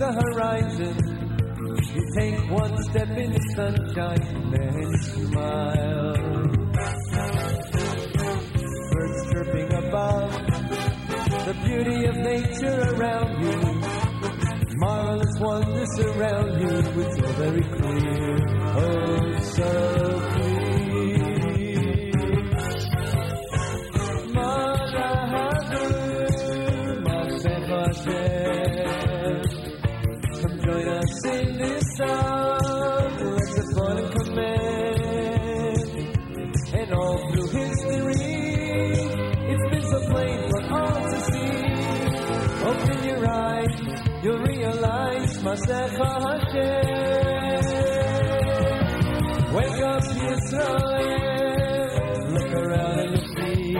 The horizon. You take one step in the sunshine, then smile. Birds chirping above, the beauty of nature around you. Marvelous wonders surround you. It's all very clear, oh so Wake up, Israel. Look around and you see.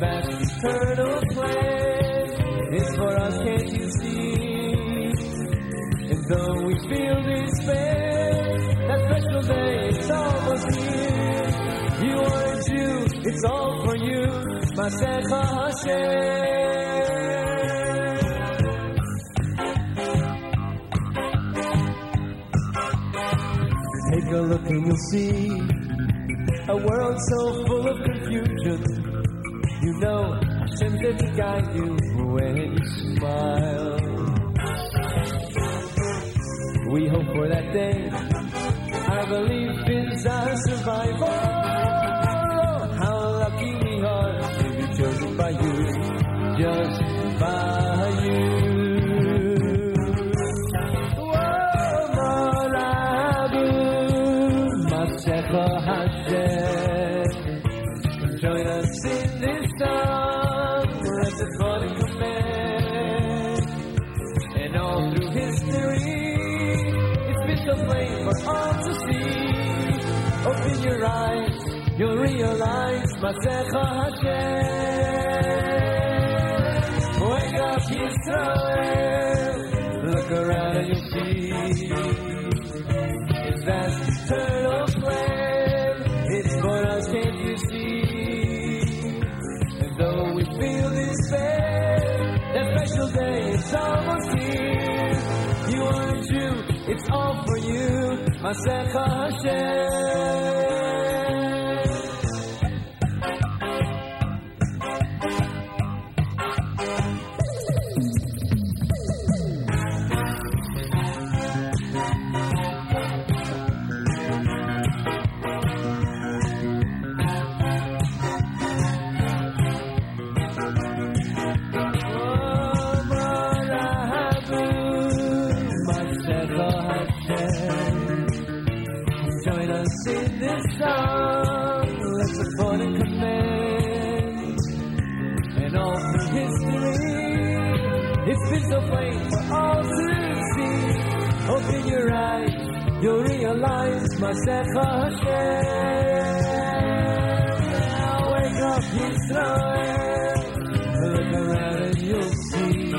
Vast eternal plan is for us, can't you see? And though we feel despair, that special day is almost here. You are a Jew, it's all for you, Masech Hashem. You'll see a world so full of confusion. You know there to guide you when you smile. We hope for that day. Our belief is our survival. Masecha Hashem. Wake up, Israel. Look around and you'll see. Vast eternal plan. It's for us, can't you see? And though we feel despair, that special day is almost here. You are a Jew, it's all for you, Masecha Hashem. Realize Hashem. Now wake up, Israel. Look around and you'll see.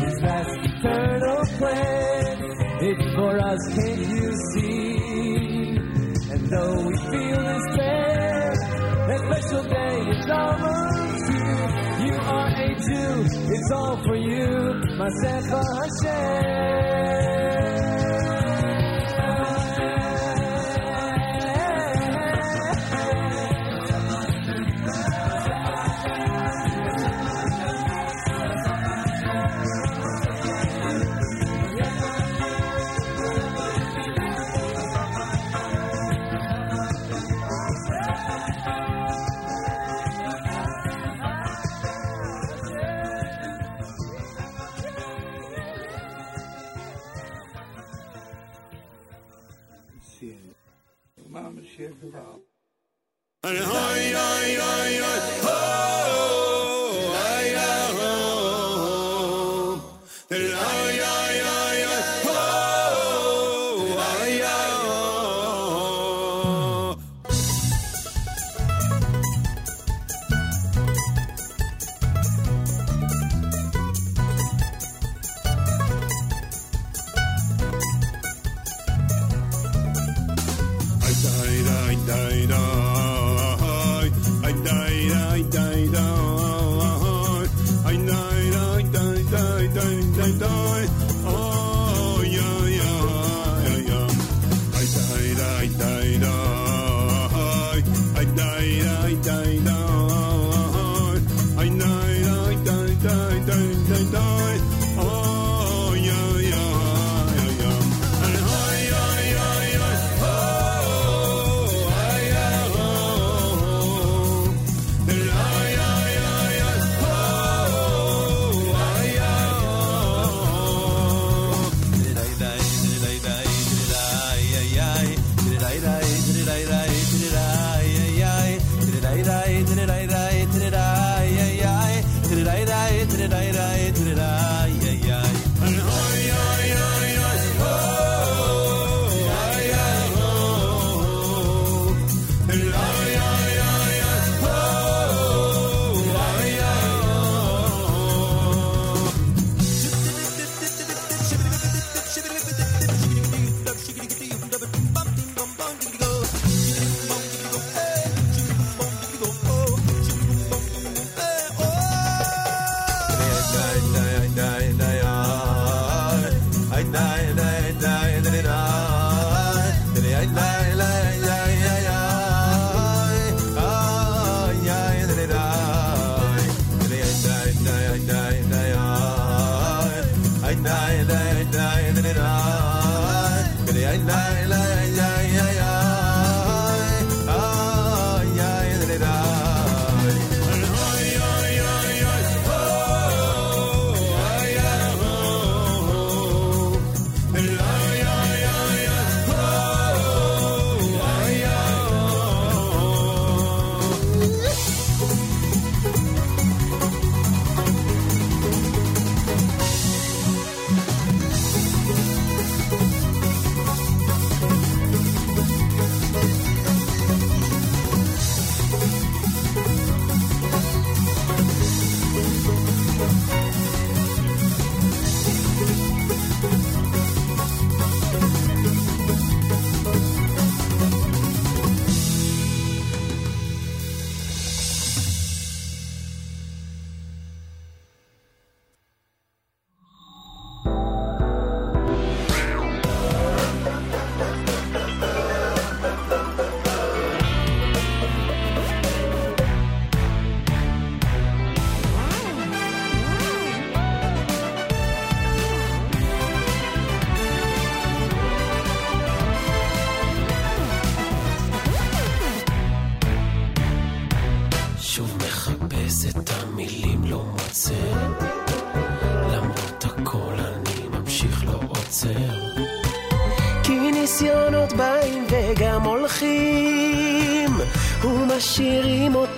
His vast eternal plan. It's for us, can't you see? And though we feel despair, that special day is almost here. You are a Jew, it's all for you, Masecha Hashem.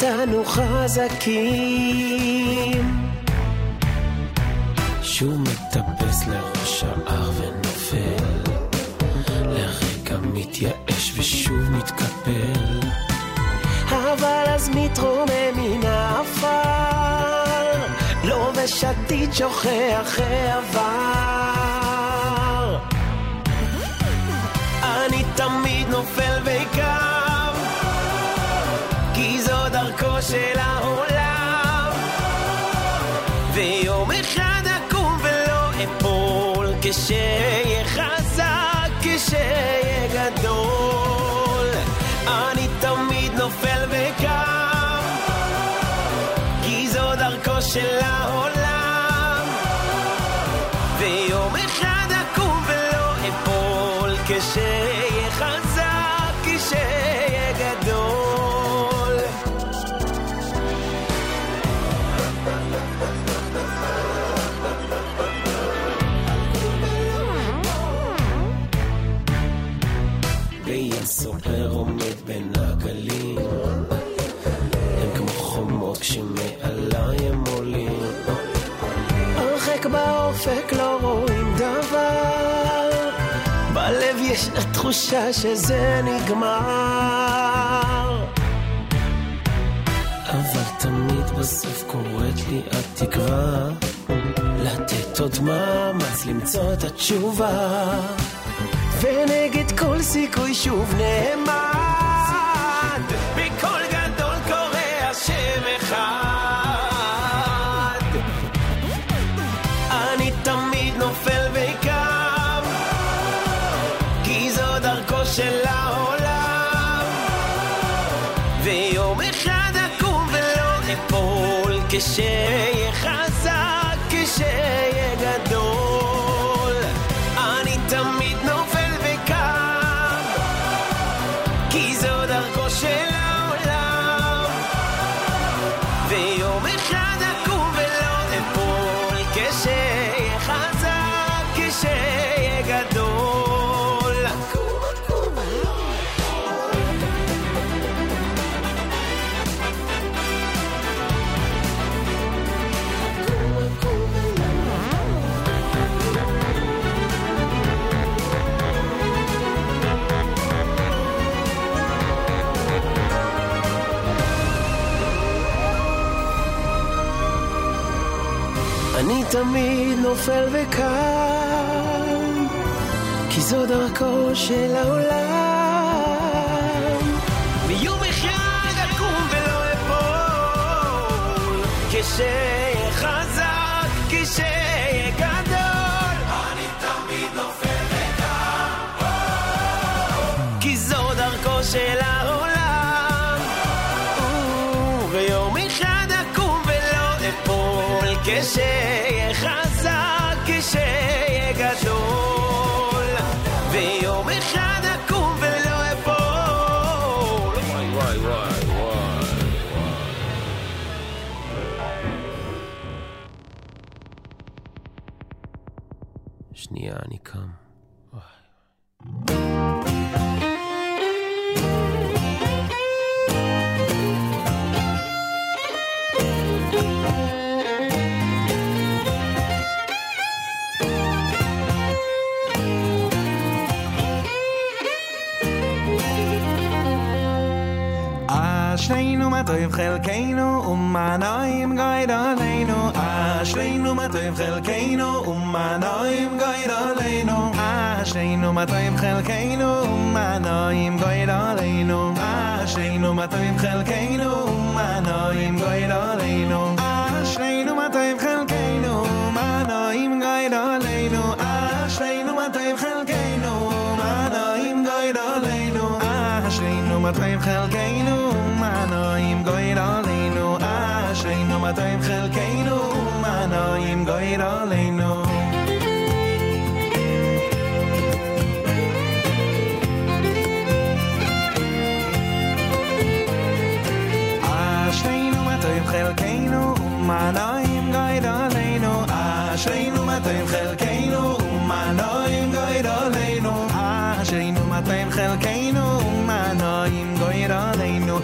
אותנו חזקים. שוב מטפס לראש ההר ונופל, לרגע מתייאש ושוב מתקפל. אבל אז מתרומם מן העפר, לא ושתית שוכח העבר. shit יש התחושה שזה נגמר. אבל תמיד בסוף קוראת לי התקווה, לתת עוד מאמץ למצוא את התשובה. ונגד כל סיכוי שוב נאמר תמיד נופל וקם, כי זו דרכו של העולם. ויום אחד אקום ולא אפול, כשחזק, חזק, matoym khelkeinu um manoym geiraleinu a shleinu matoym khelkeinu um manoym geiraleinu a shleinu matoym khelkeinu um manoym geiraleinu a shleinu matoym khelkeinu um manoym geiraleinu a shleinu matoym khelkeinu um manoym geiraleinu a shleinu matoym khelkeinu um manoym geiraleinu a shleinu matoym khelkeinu גויר עלינו אשרינו מאתיים חלקנו ומנועים גויר עלינו אשרינו מאתיים חלקנו ומנועים גויר עלינו אשרינו מאתיים חלקנו ומנועים גויר עלינו אשרינו מאתיים חלקנו ומנועים גויר עלינו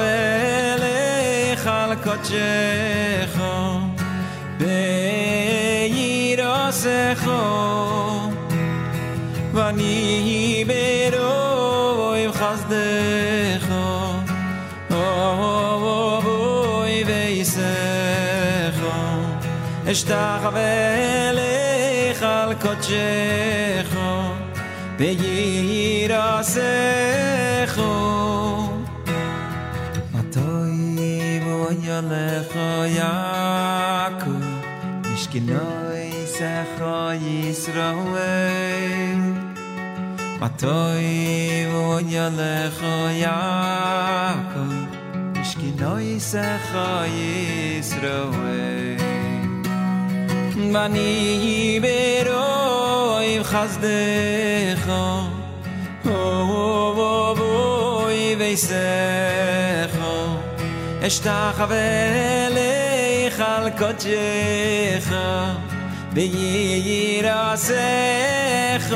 ואלך על קודשך בעיר ואני ברוב חסדך אוי ואיסך אשתך על קודשך gnoy secho Yisroel Matoi matoy lecho Yaakov khoy secho Yisroel. Gnoy se khoy israel mani beroy khazde על קודשך ויעיר עשך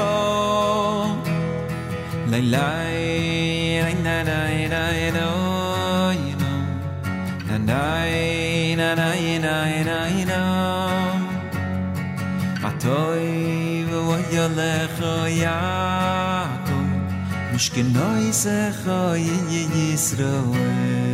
לי לי לי נה נה נה נה nay na i na nay na atoy vo yol kho ya mushkin noy se kho yin yisrael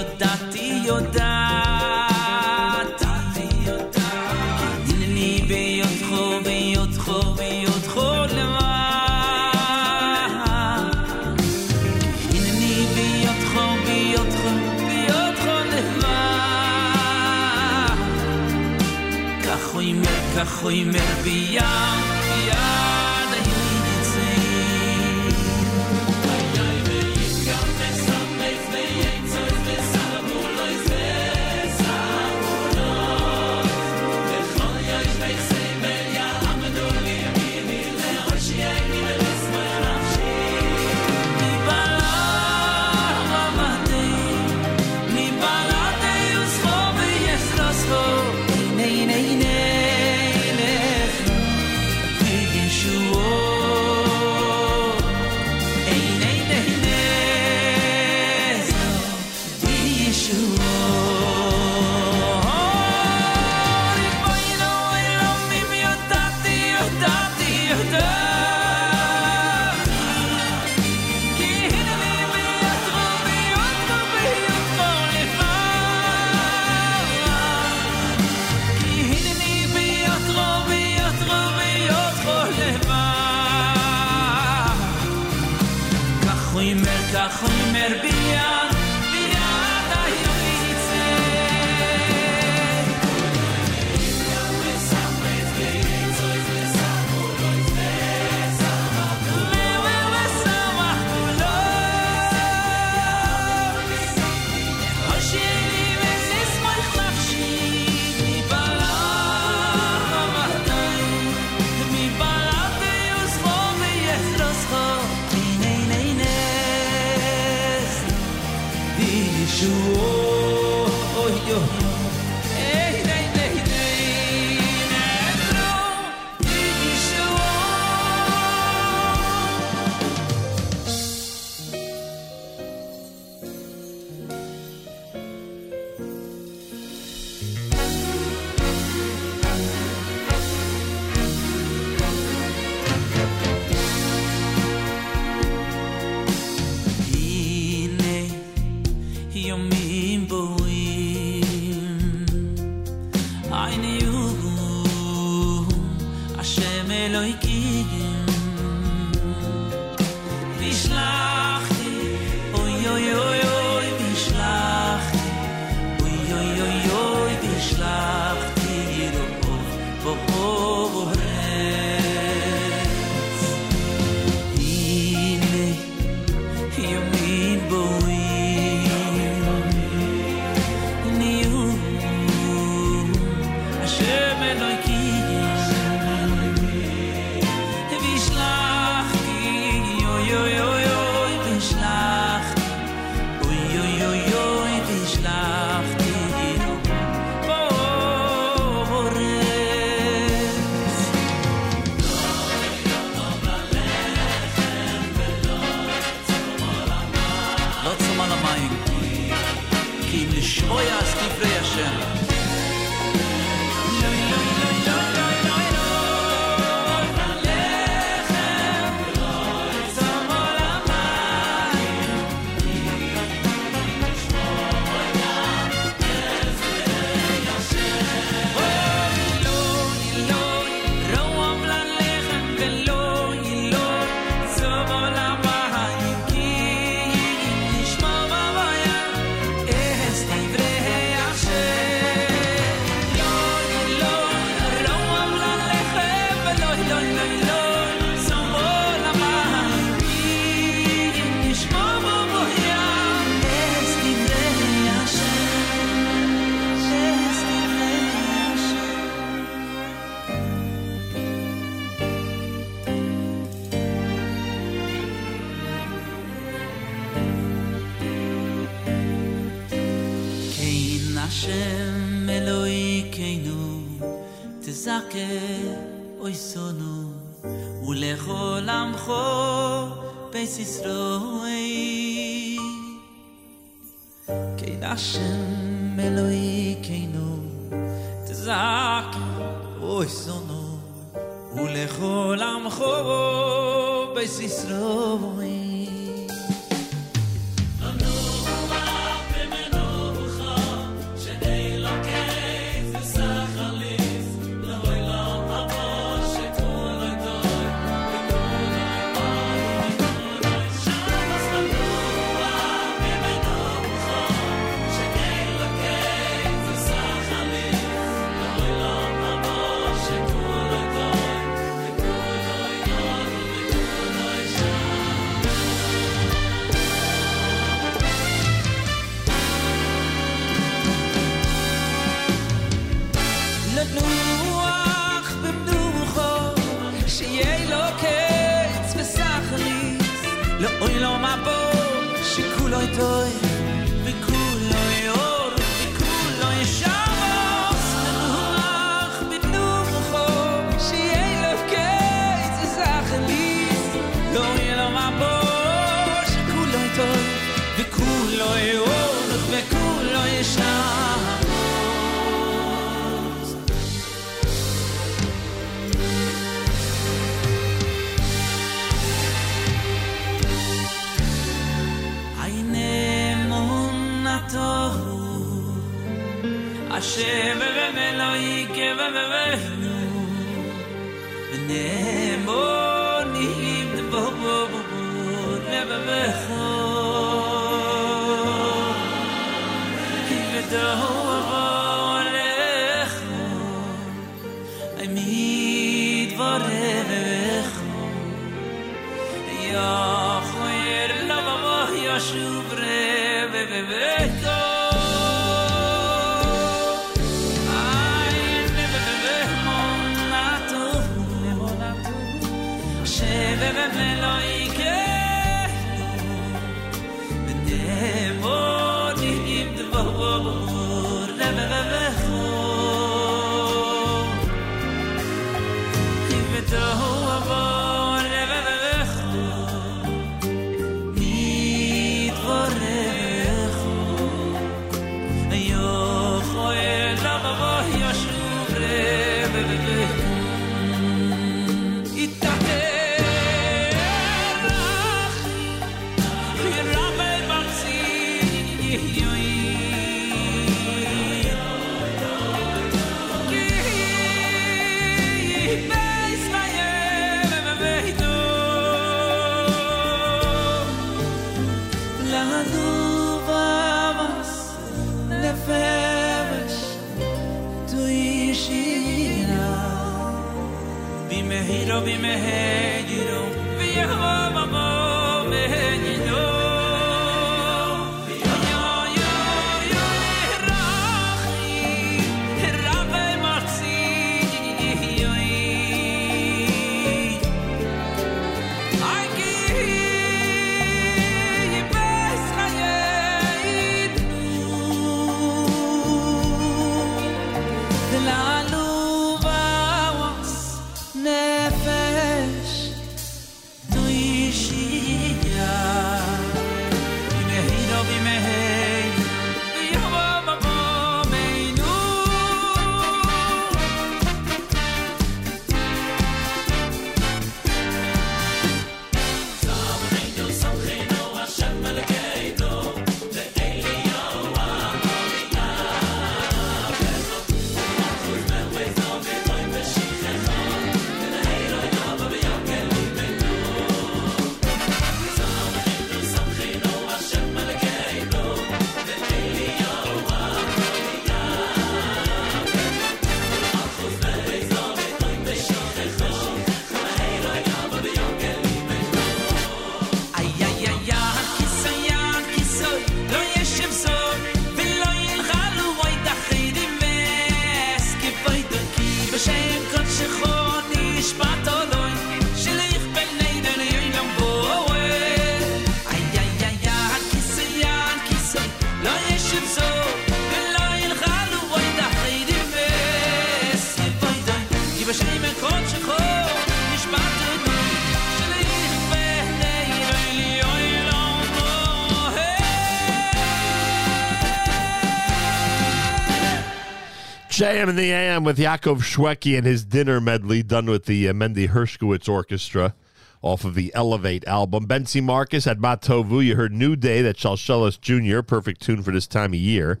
JM in the AM with Yaakov Shweki and his dinner medley done with the uh, Mendy Hershkowitz Orchestra off of the Elevate album. Benzi Marcus at Matovu. You heard New Day, that Shalshelis Jr., perfect tune for this time of year.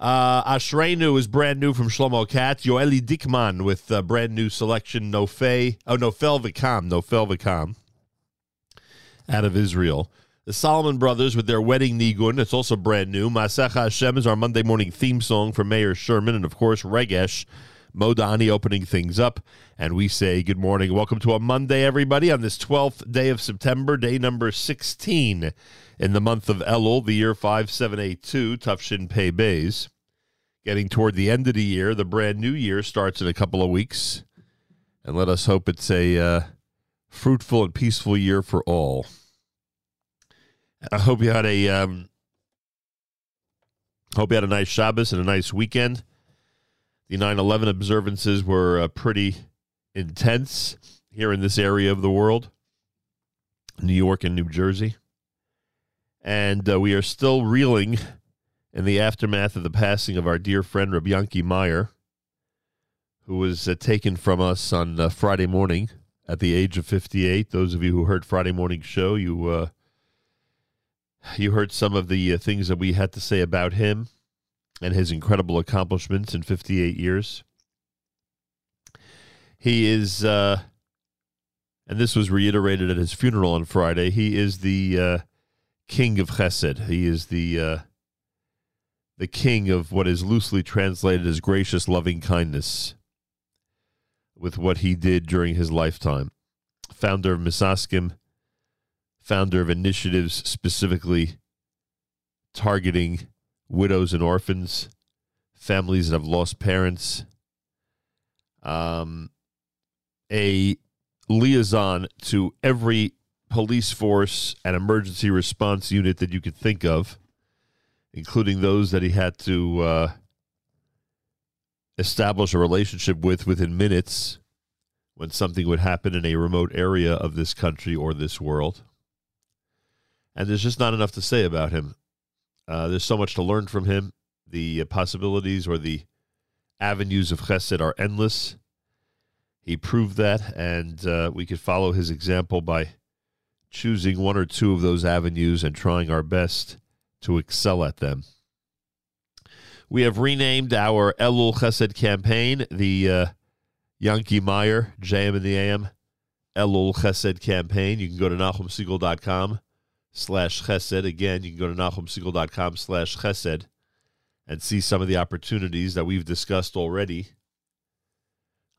Uh, is brand new from Shlomo Katz. Yoeli Dickman with uh, brand new selection Nofei, oh, Nofel Vikam, Nofel Vikam out of Israel. The Solomon Brothers with their wedding nigun. It's also brand new. Masecha Hashem is our Monday morning theme song for Mayor Sherman. And of course, Regesh Modani opening things up. And we say good morning. Welcome to a Monday, everybody, on this 12th day of September, day number 16 in the month of Elul, the year 5782, Tufshin Pei Bays. Getting toward the end of the year. The brand new year starts in a couple of weeks. And let us hope it's a uh, fruitful and peaceful year for all. I hope you had a um, hope you had a nice Shabbos and a nice weekend. The 9/11 observances were uh, pretty intense here in this area of the world, New York and New Jersey, and uh, we are still reeling in the aftermath of the passing of our dear friend Rabbi Meyer, who was uh, taken from us on uh, Friday morning at the age of 58. Those of you who heard Friday morning show, you uh, you heard some of the uh, things that we had to say about him and his incredible accomplishments in 58 years. He is, uh, and this was reiterated at his funeral on Friday, he is the uh, king of chesed. He is the uh, the king of what is loosely translated as gracious loving kindness with what he did during his lifetime. Founder of Misaskim, founder of initiatives specifically targeting widows and orphans, families that have lost parents, um, a liaison to every police force and emergency response unit that you could think of, including those that he had to uh, establish a relationship with within minutes when something would happen in a remote area of this country or this world. And there's just not enough to say about him. Uh, there's so much to learn from him. The uh, possibilities or the avenues of chesed are endless. He proved that, and uh, we could follow his example by choosing one or two of those avenues and trying our best to excel at them. We have renamed our Elul Chesed campaign the uh, Yankee Meyer JM in the AM Elul Chesed campaign. You can go to NachumSegal.com slash chesed. Again, you can go to NachumSegal.com slash chesed and see some of the opportunities that we've discussed already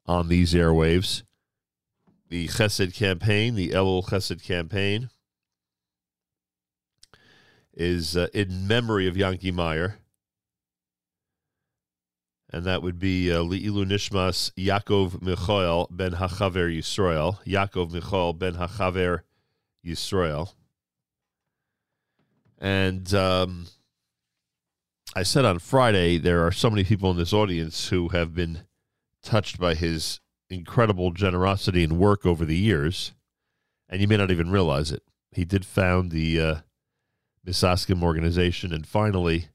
on these airwaves. The Chesed campaign, the Elul Chesed campaign, is uh, in memory of Yankee Meyer. And that would be uh, Li'ilu Nishmas Yaakov Michael ben Hachaver Yisrael. Yaakov Michael ben Hachaver Yisrael. And um, I said on Friday, there are so many people in this audience who have been touched by his incredible generosity and work over the years, and you may not even realize it. He did found the uh, organization, and finally,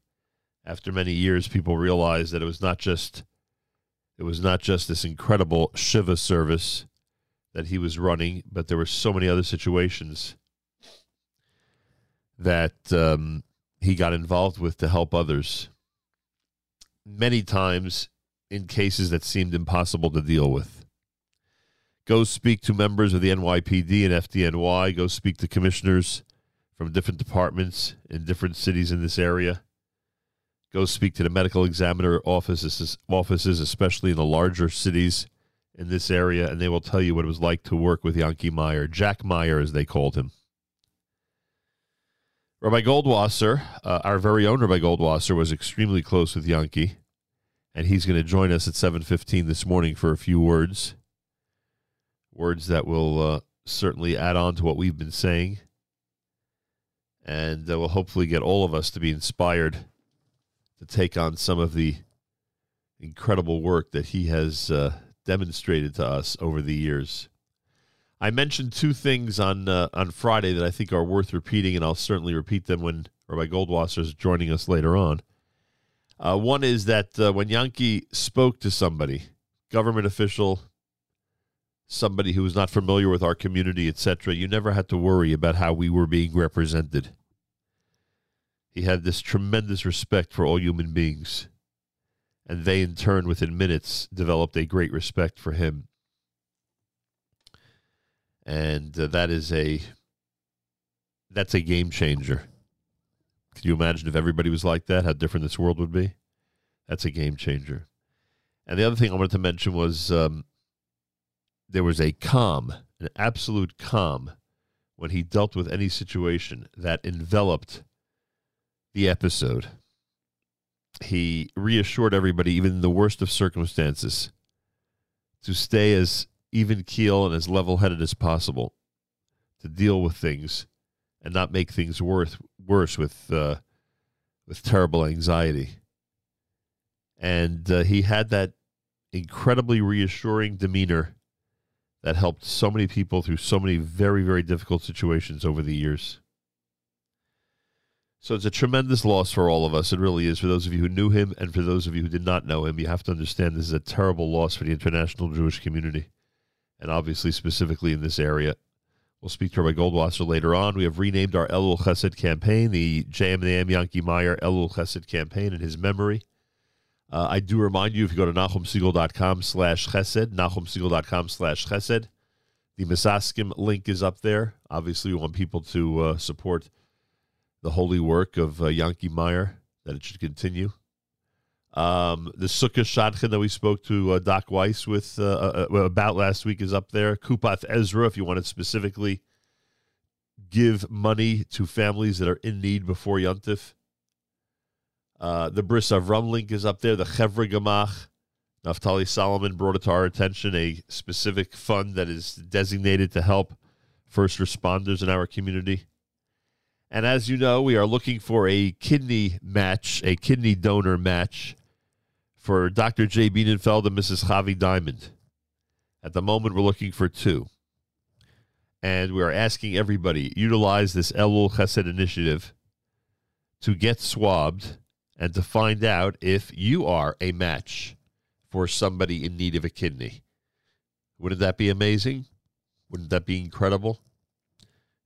after many years, people realized that it was not just it was not just this incredible Shiva service that he was running, but there were so many other situations that um, he got involved with to help others. Many times in cases that seemed impossible to deal with. Go speak to members of the NYPD and FDNY. Go speak to commissioners from different departments in different cities in this area. Go speak to the medical examiner offices, offices, especially in the larger cities in this area, and they will tell you what it was like to work with Yankee Meyer, Jack Meyer, as they called him. Rabbi Goldwasser, uh, our very own Rabbi Goldwasser, was extremely close with Yankee, and he's going to join us at 7.15 this morning for a few words, words that will uh, certainly add on to what we've been saying, and uh, will hopefully get all of us to be inspired to take on some of the incredible work that he has uh, demonstrated to us over the years. I mentioned two things on uh, on Friday that I think are worth repeating, and I'll certainly repeat them when Rabbi Goldwasser is joining us later on. Uh, one is that uh, when Yankee spoke to somebody, government official, somebody who was not familiar with our community, etc., you never had to worry about how we were being represented. He had this tremendous respect for all human beings, and they, in turn, within minutes, developed a great respect for him. And uh, that is a that's a game changer. Can you imagine if everybody was like that? How different this world would be. That's a game changer. And the other thing I wanted to mention was um, there was a calm, an absolute calm, when he dealt with any situation that enveloped the episode. He reassured everybody, even in the worst of circumstances, to stay as even keel and as level headed as possible, to deal with things and not make things worse worse with uh, with terrible anxiety. And uh, he had that incredibly reassuring demeanor that helped so many people through so many very very difficult situations over the years. So it's a tremendous loss for all of us. It really is. For those of you who knew him and for those of you who did not know him, you have to understand this is a terrible loss for the international Jewish community, and obviously specifically in this area. We'll speak to Rabbi Goldwasser later on. We have renamed our Elul Chesed campaign, the JM and the AM Yankee Meyer Elul Chesed campaign in his memory. Uh, I do remind you, if you go to NachumSegal.com slash chesed, NachumSegal.com slash chesed, the Misaskim link is up there. Obviously, we want people to uh, support the holy work of uh, Yankee Meyer, that it should continue. Um, the Sukkah Shadchan that we spoke to uh, Doc Weiss with uh, uh, about last week is up there. Kupath Ezra, if you want to specifically give money to families that are in need before Yontif. Uh, the Bris Avram link is up there. The Chevra Gamach, Naftali Solomon brought it to our attention, a specific fund that is designated to help first responders in our community. And as you know, we are looking for a kidney match, a kidney donor match for Dr. J. Bienenfeld and Mrs. Javi Diamond. At the moment, we're looking for two. And we are asking everybody utilize this Elul Chesed initiative to get swabbed and to find out if you are a match for somebody in need of a kidney. Wouldn't that be amazing? Wouldn't that be incredible?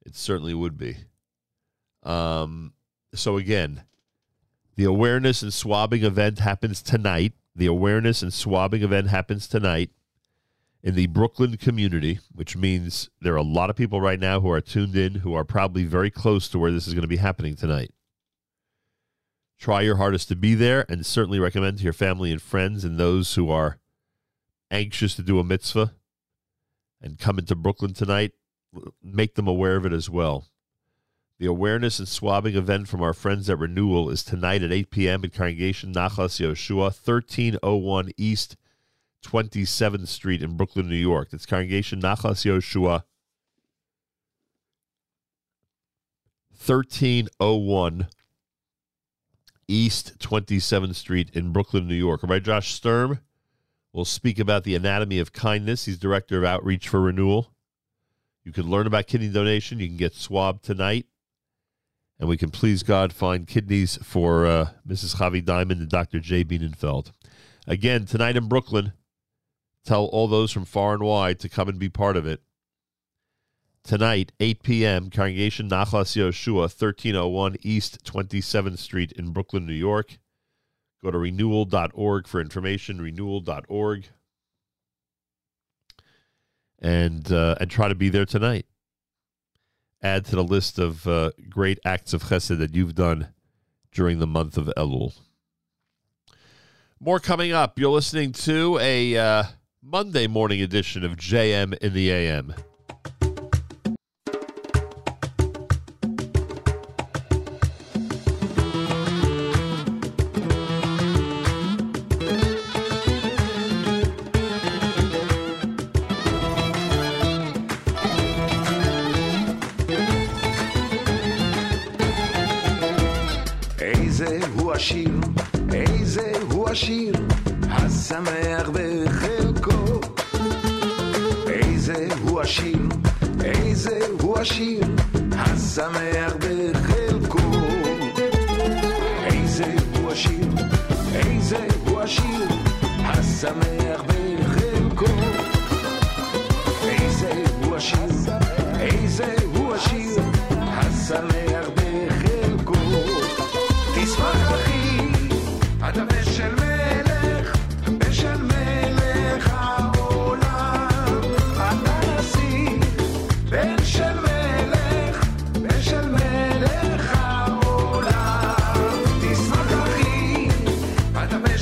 It certainly would be. Um, so again, the awareness and swabbing event happens tonight. The awareness and swabbing event happens tonight in the Brooklyn community, which means there are a lot of people right now who are tuned in who are probably very close to where this is going to be happening tonight. Try your hardest to be there and certainly recommend to your family and friends and those who are anxious to do a mitzvah and come into Brooklyn tonight, make them aware of it as well. The awareness and swabbing event from our friends at Renewal is tonight at 8 p.m. in Congregation Nachlas Yoshua, 1301 East 27th Street in Brooklyn, New York. That's Congregation Nachlas Yoshua, 1301 East 27th Street in Brooklyn, New York. Rabbi Josh Sturm will speak about the anatomy of kindness. He's director of outreach for Renewal. You can learn about kidney donation. You can get swabbed tonight and we can please God find kidneys for uh, Mrs. Javi Diamond and Dr. J. Bienenfeld. Again, tonight in Brooklyn, tell all those from far and wide to come and be part of it. Tonight, 8 p.m., Congregation Nachlas Yoshua, 1301 East 27th Street in Brooklyn, New York. Go to renewal.org for information, renewal.org. And, uh, and try to be there tonight add to the list of uh, great acts of chesed that you've done during the month of Elul. More coming up. You're listening to a uh, Monday morning edition of JM in the AM.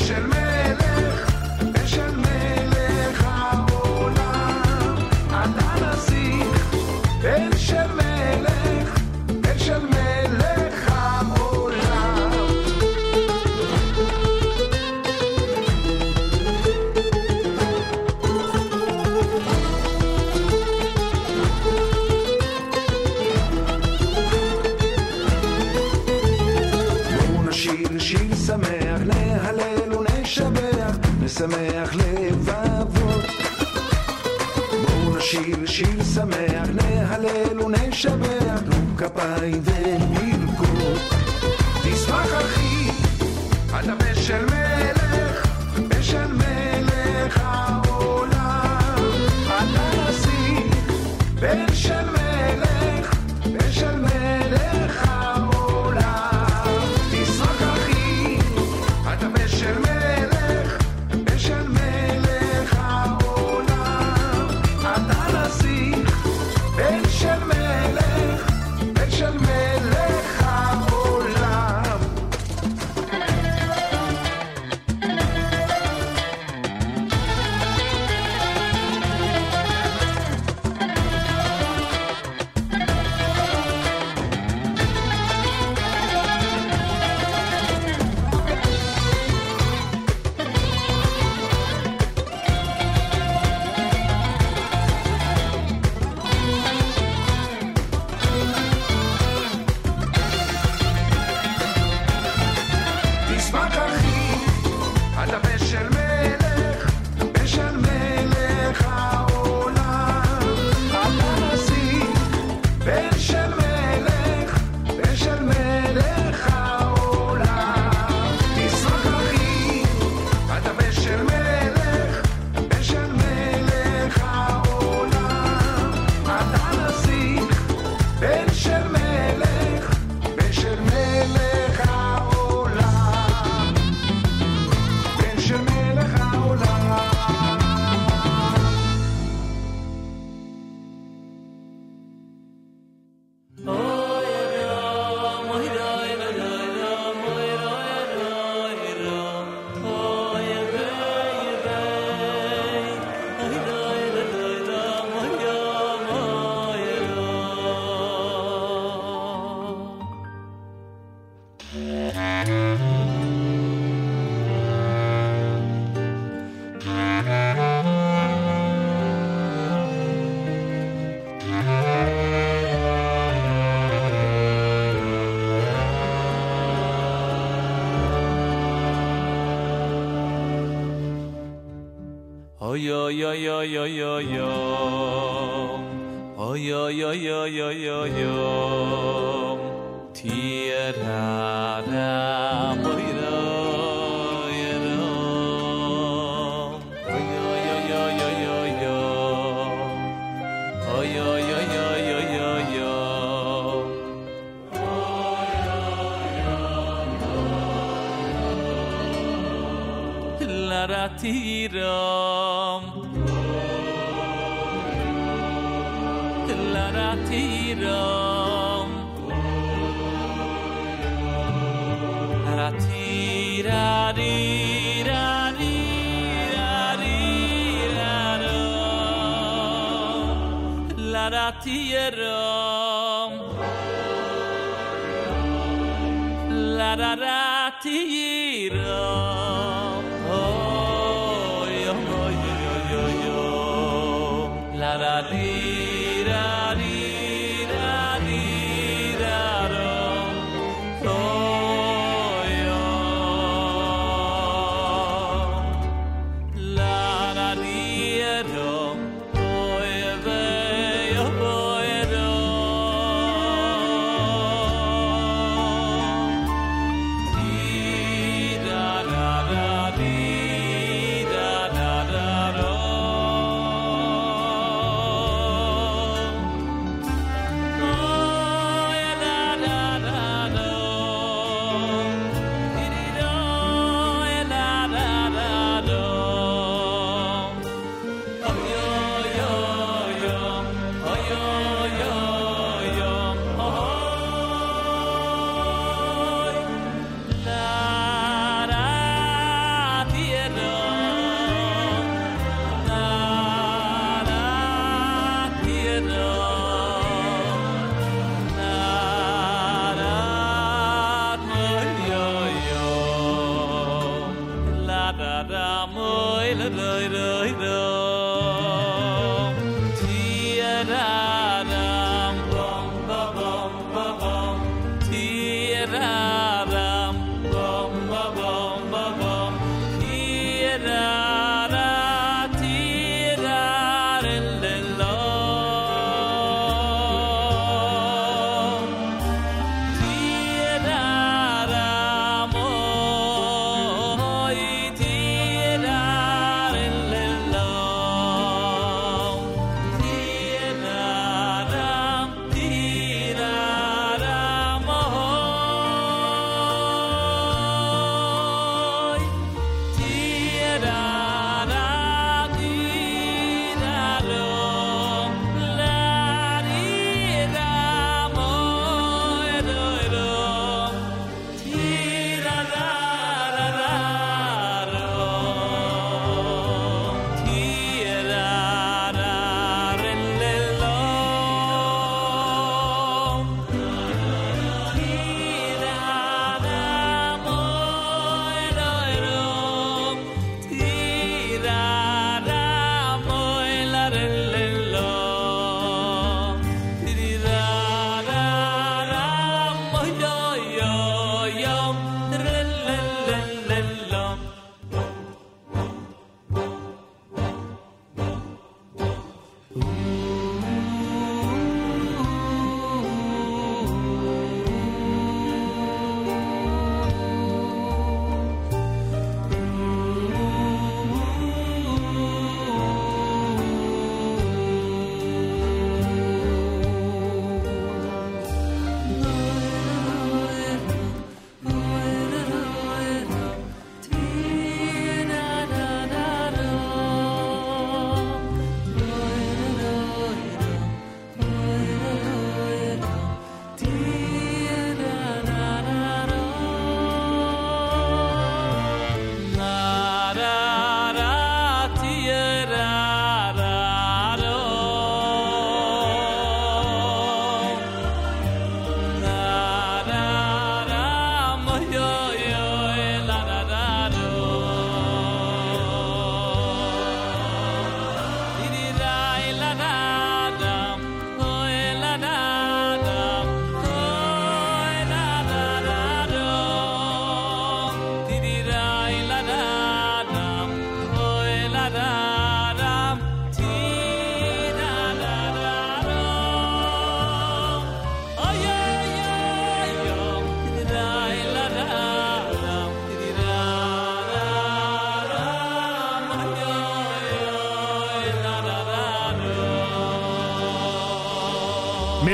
של מ...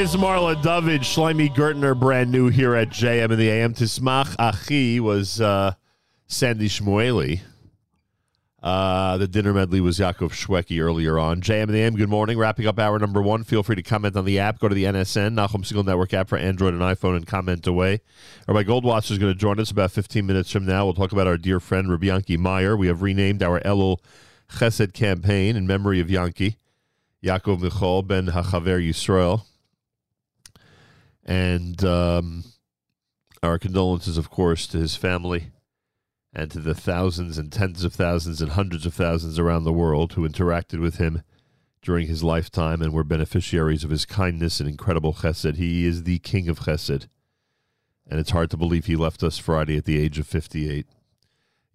Ms. Marla David, Schleimy Gertner, brand new here at JM in the AM. Tismach Achi was uh, Sandy Shmueli. Uh, the dinner medley was Yaakov Shweki earlier on. JM in the AM, good morning. Wrapping up hour number one. Feel free to comment on the app. Go to the NSN, Nachum Segal Network app for Android and iPhone, and comment away. Rabbi Goldwasser is going to join us about 15 minutes from now. We'll talk about our dear friend, Rabbi Meyer. We have renamed our Elul Chesed campaign in memory of Yankee, Yaakov Michal ben Hachaver Yisrael. And um, our condolences, of course, to his family and to the thousands and tens of thousands and hundreds of thousands around the world who interacted with him during his lifetime and were beneficiaries of his kindness and incredible chesed. He is the king of chesed. And it's hard to believe he left us Friday at the age of 58.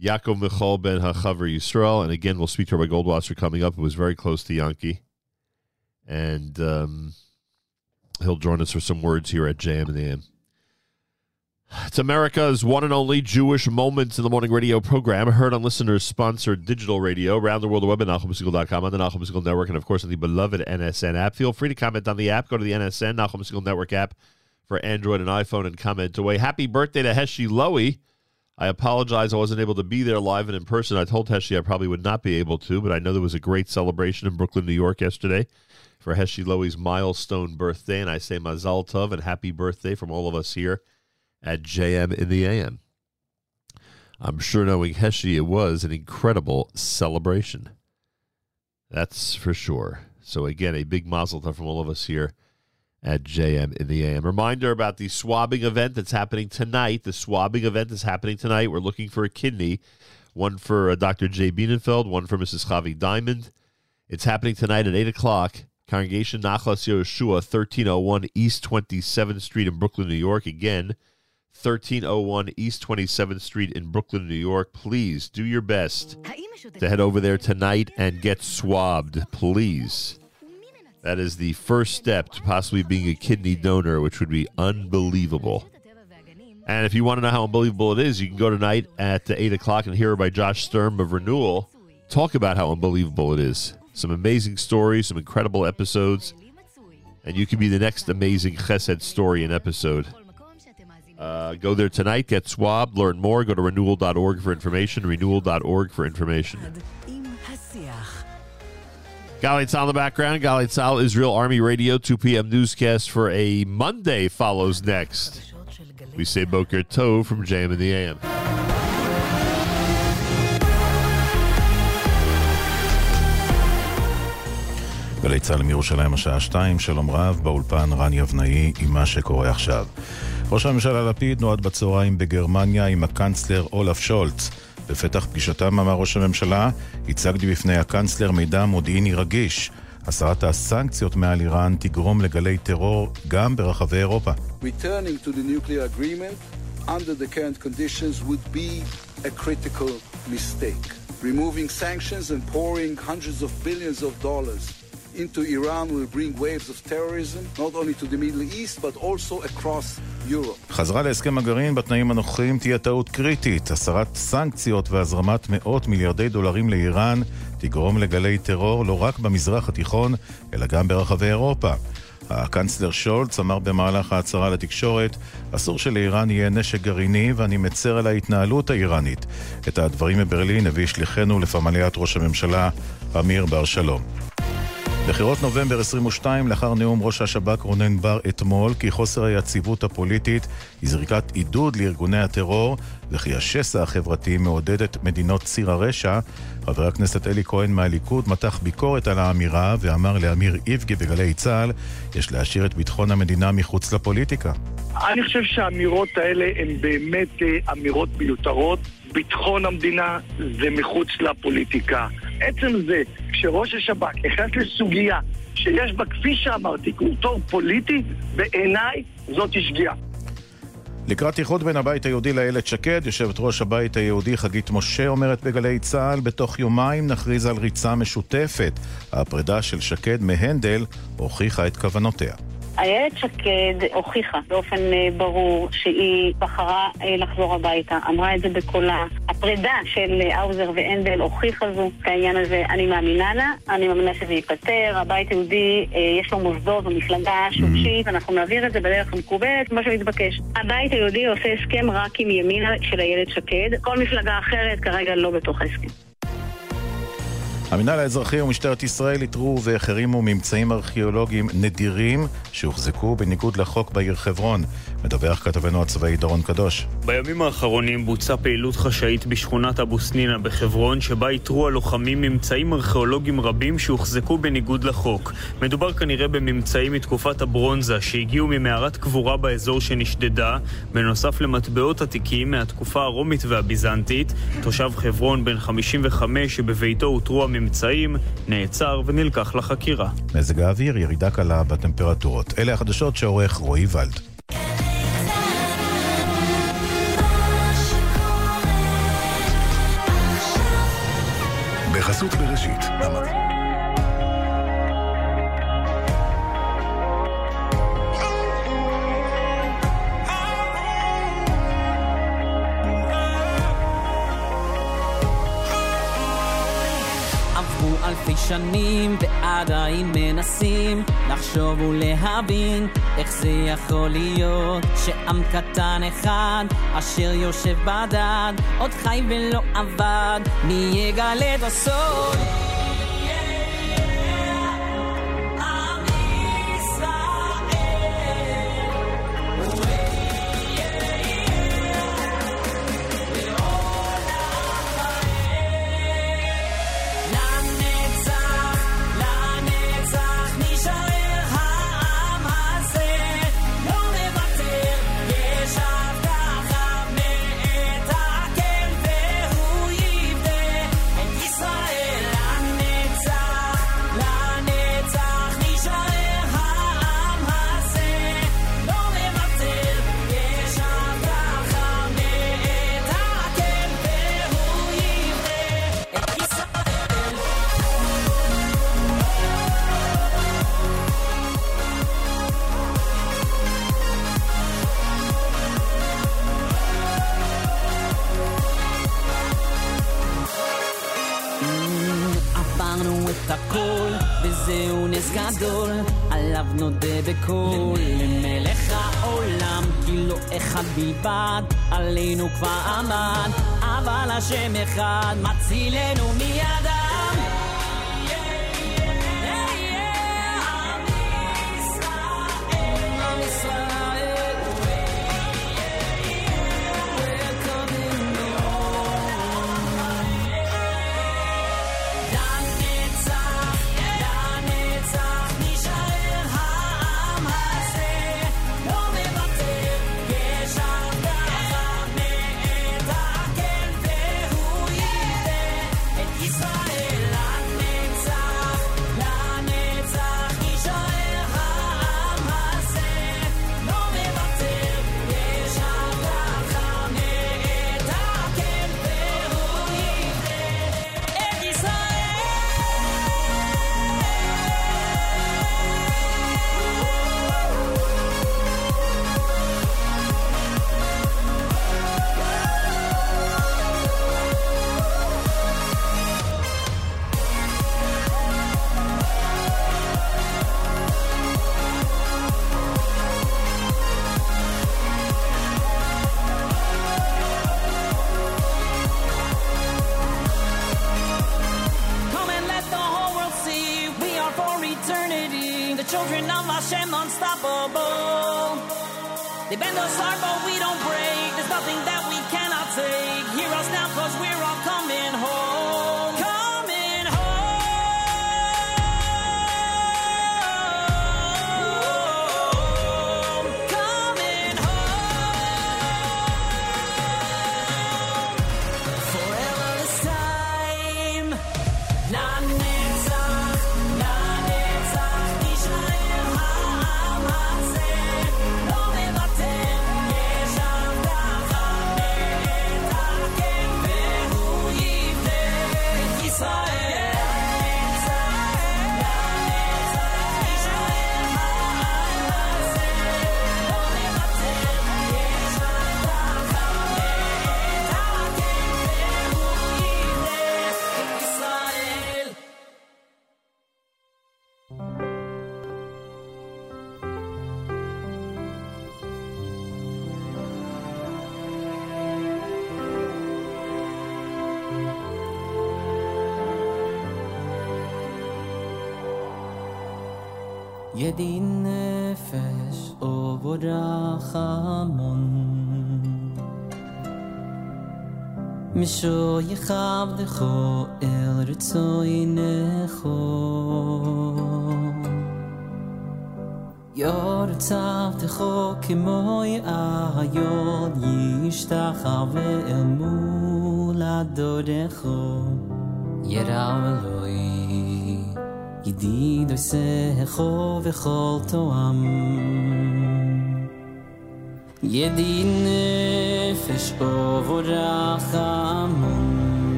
Yaakov Michal ben Hachaver Yisrael. And again, we'll speak to Rabbi Goldwasser coming up. It was very close to Yankee. And um, he'll join us for some words here at JM and the AM. It's America's one and only Jewish Moments in the Morning radio program, heard on listeners sponsored digital radio around the world, web at NachumSegal.com, on the Nachum Segal Network, and of course on the beloved NSN app. Feel free to comment on the app. Go to the NSN, Nachum Segal Network app for Android and iPhone and comment away. Happy birthday to Heshi Lowy. I apologize I wasn't able to be there live and in person. I told Heshi I probably would not be able to, but I know there was a great celebration in Brooklyn, New York yesterday for Heshi Lowy's milestone birthday, and I say Mazal Tov and happy birthday from all of us here at JM in the AM. I'm sure knowing Heshi, it was an incredible celebration. That's for sure. So again, a big mazel tov from all of us here at JM in the AM. Reminder about the swabbing event that's happening tonight. The swabbing event is happening tonight. We're looking for a kidney, one for uh, Dr. Jay Bienenfeld, one for Mrs. Chavi Diamond. It's happening tonight at 8 o'clock. Congregation Nachlas Yeshua, 1301 East 27th Street in Brooklyn, New York. Again, 1301 East 27th Street in Brooklyn, New York. Please do your best to head over there tonight and get swabbed, please. That is the first step to possibly being a kidney donor, which would be unbelievable. And if you want to know how unbelievable it is, you can go tonight at 8 o'clock and hear by Josh Sturm of Renewal talk about how unbelievable it is. Some amazing stories, some incredible episodes, and you can be the next amazing chesed story and episode. Uh, go there tonight, get swabbed, learn more. Go to renewal.org for information. Renewal.org for information. Galei Tzal in the background. Galei Tzal, Israel Army Radio, 2 p.m. newscast for a Monday follows next. We say Boker Tov from JM in the AM. גלי צה"ל מירושלים השעה שתיים, שלום רב, באולפן רן יבנאי עם מה שקורה עכשיו. ראש הממשלה לפיד נועד בצהריים בגרמניה עם הקנצלר אולף שולץ. בפתח פגישתם אמר ראש הממשלה, הצגתי בפני הקנצלר מידע מודיעיני רגיש. הסרת הסנקציות מעל איראן תגרום לגלי טרור גם ברחבי אירופה. Removing sanctions and pouring hundreds of billions of dollars into Iran will bring waves of terrorism, not only to the Middle East, but also across Europe. חזרה להסכם הגרעין בתנאים הנוכחיים תהיה טעות קריטית. הסרת סנקציות והזרמת מאות מיליארדי דולרים לאיראן תגרום לגלי טרור לא רק במזרח התיכון, אלא גם ברחבי אירופה. הקנצלר שולץ אמר במהלך ההצהרה לתקשורת, אסור שלאיראן יהיה נשק גרעיני ואני מצר על ההתנהלות האיראנית. את הדברים מברלין הביא שליחנו לפמליית ראש הממשלה, אמיר בר שלום. בחירות נובמבר 22, לאחר נאום ראש השב"כ רונן בר אתמול, כי חוסר היציבות הפוליטית היא זריקת עידוד לארגוני הטרור, וכי השסע החברתי מעודד את מדינות ציר הרשע, חבר הכנסת אלי כהן מהליכוד מתח ביקורת על האמירה ואמר לאמיר איבגי בגלי צה"ל, יש להשאיר את ביטחון המדינה מחוץ לפוליטיקה. אני חושב שהאמירות האלה הן באמת אה, אמירות מיותרות. ביטחון המדינה זה מחוץ לפוליטיקה. עצם זה שראש השב"כ נכנס לסוגיה שיש בה, כפי שאמרתי, קורטור פוליטי, בעיניי זאת שגיאה. לקראת איחוד בין הבית היהודי לאיילת שקד, יושבת ראש הבית היהודי חגית משה אומרת בגלי צה"ל, בתוך יומיים נכריז על ריצה משותפת. הפרידה של שקד מהנדל הוכיחה את כוונותיה. איילת שקד הוכיחה באופן אה, ברור שהיא בחרה אה, לחזור הביתה, אמרה את זה בקולה. הפרידה של אה, האוזר והנדל הוכיחה זו, את העניין הזה אני מאמינה לה, אני מאמינה שזה ייפתר, הבית היהודי יש לו מוסדות ומפלגה שורשית, אנחנו נעביר את זה בדרך המקובלת, כמו שמתבקש. הבית היהודי עושה הסכם רק עם ימינה של איילת שקד, כל מפלגה אחרת כרגע לא בתוך ההסכם. המינהל האזרחי ומשטרת ישראל איתרו והחרימו ממצאים ארכיאולוגיים נדירים שהוחזקו בניגוד לחוק בעיר חברון. מדווח כתבנו הצבאי דורון קדוש. בימים האחרונים בוצעה פעילות חשאית בשכונת אבו סנינה בחברון, שבה איתרו הלוחמים ממצאים ארכיאולוגיים רבים שהוחזקו בניגוד לחוק. מדובר כנראה בממצאים מתקופת הברונזה שהגיעו ממערת קבורה באזור שנשדדה, בנוסף למטבעות עתיקים מהתקופה הרומית והביזנטית. תושב חברון בן 55 שבביתו אותרו הממצאים, נעצר ונלקח לחקירה. מזג האוויר, ירידה קלה בטמפרטורות. אלה החדשות שעורך רועי ולד. בחסות בראשית, שנים ועדיין מנסים לחשוב ולהבין איך זה יכול להיות שעם קטן אחד אשר יושב בדד עוד חי ולא עבד מי יגלה את הסוד? הכל, וזהו נס גדול, עליו נודה בקול. למלך העולם, כי לא אחד בלבד, עלינו כבר עמד, אבל השם אחד מצילנו מידם. khav de kho el ritso ine kho yor tav de kho kemoy a yod yish ta khav el mula do de kho loy se kho ve kho to am Yedine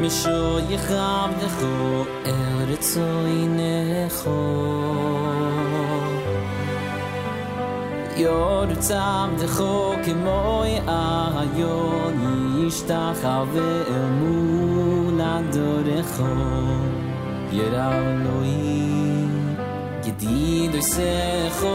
Mishu yichav dechu el ritzu yinecho Yor tzav dechu kemo yayon yishtach ave el mula dorecho Yerav loyi gedi doisecho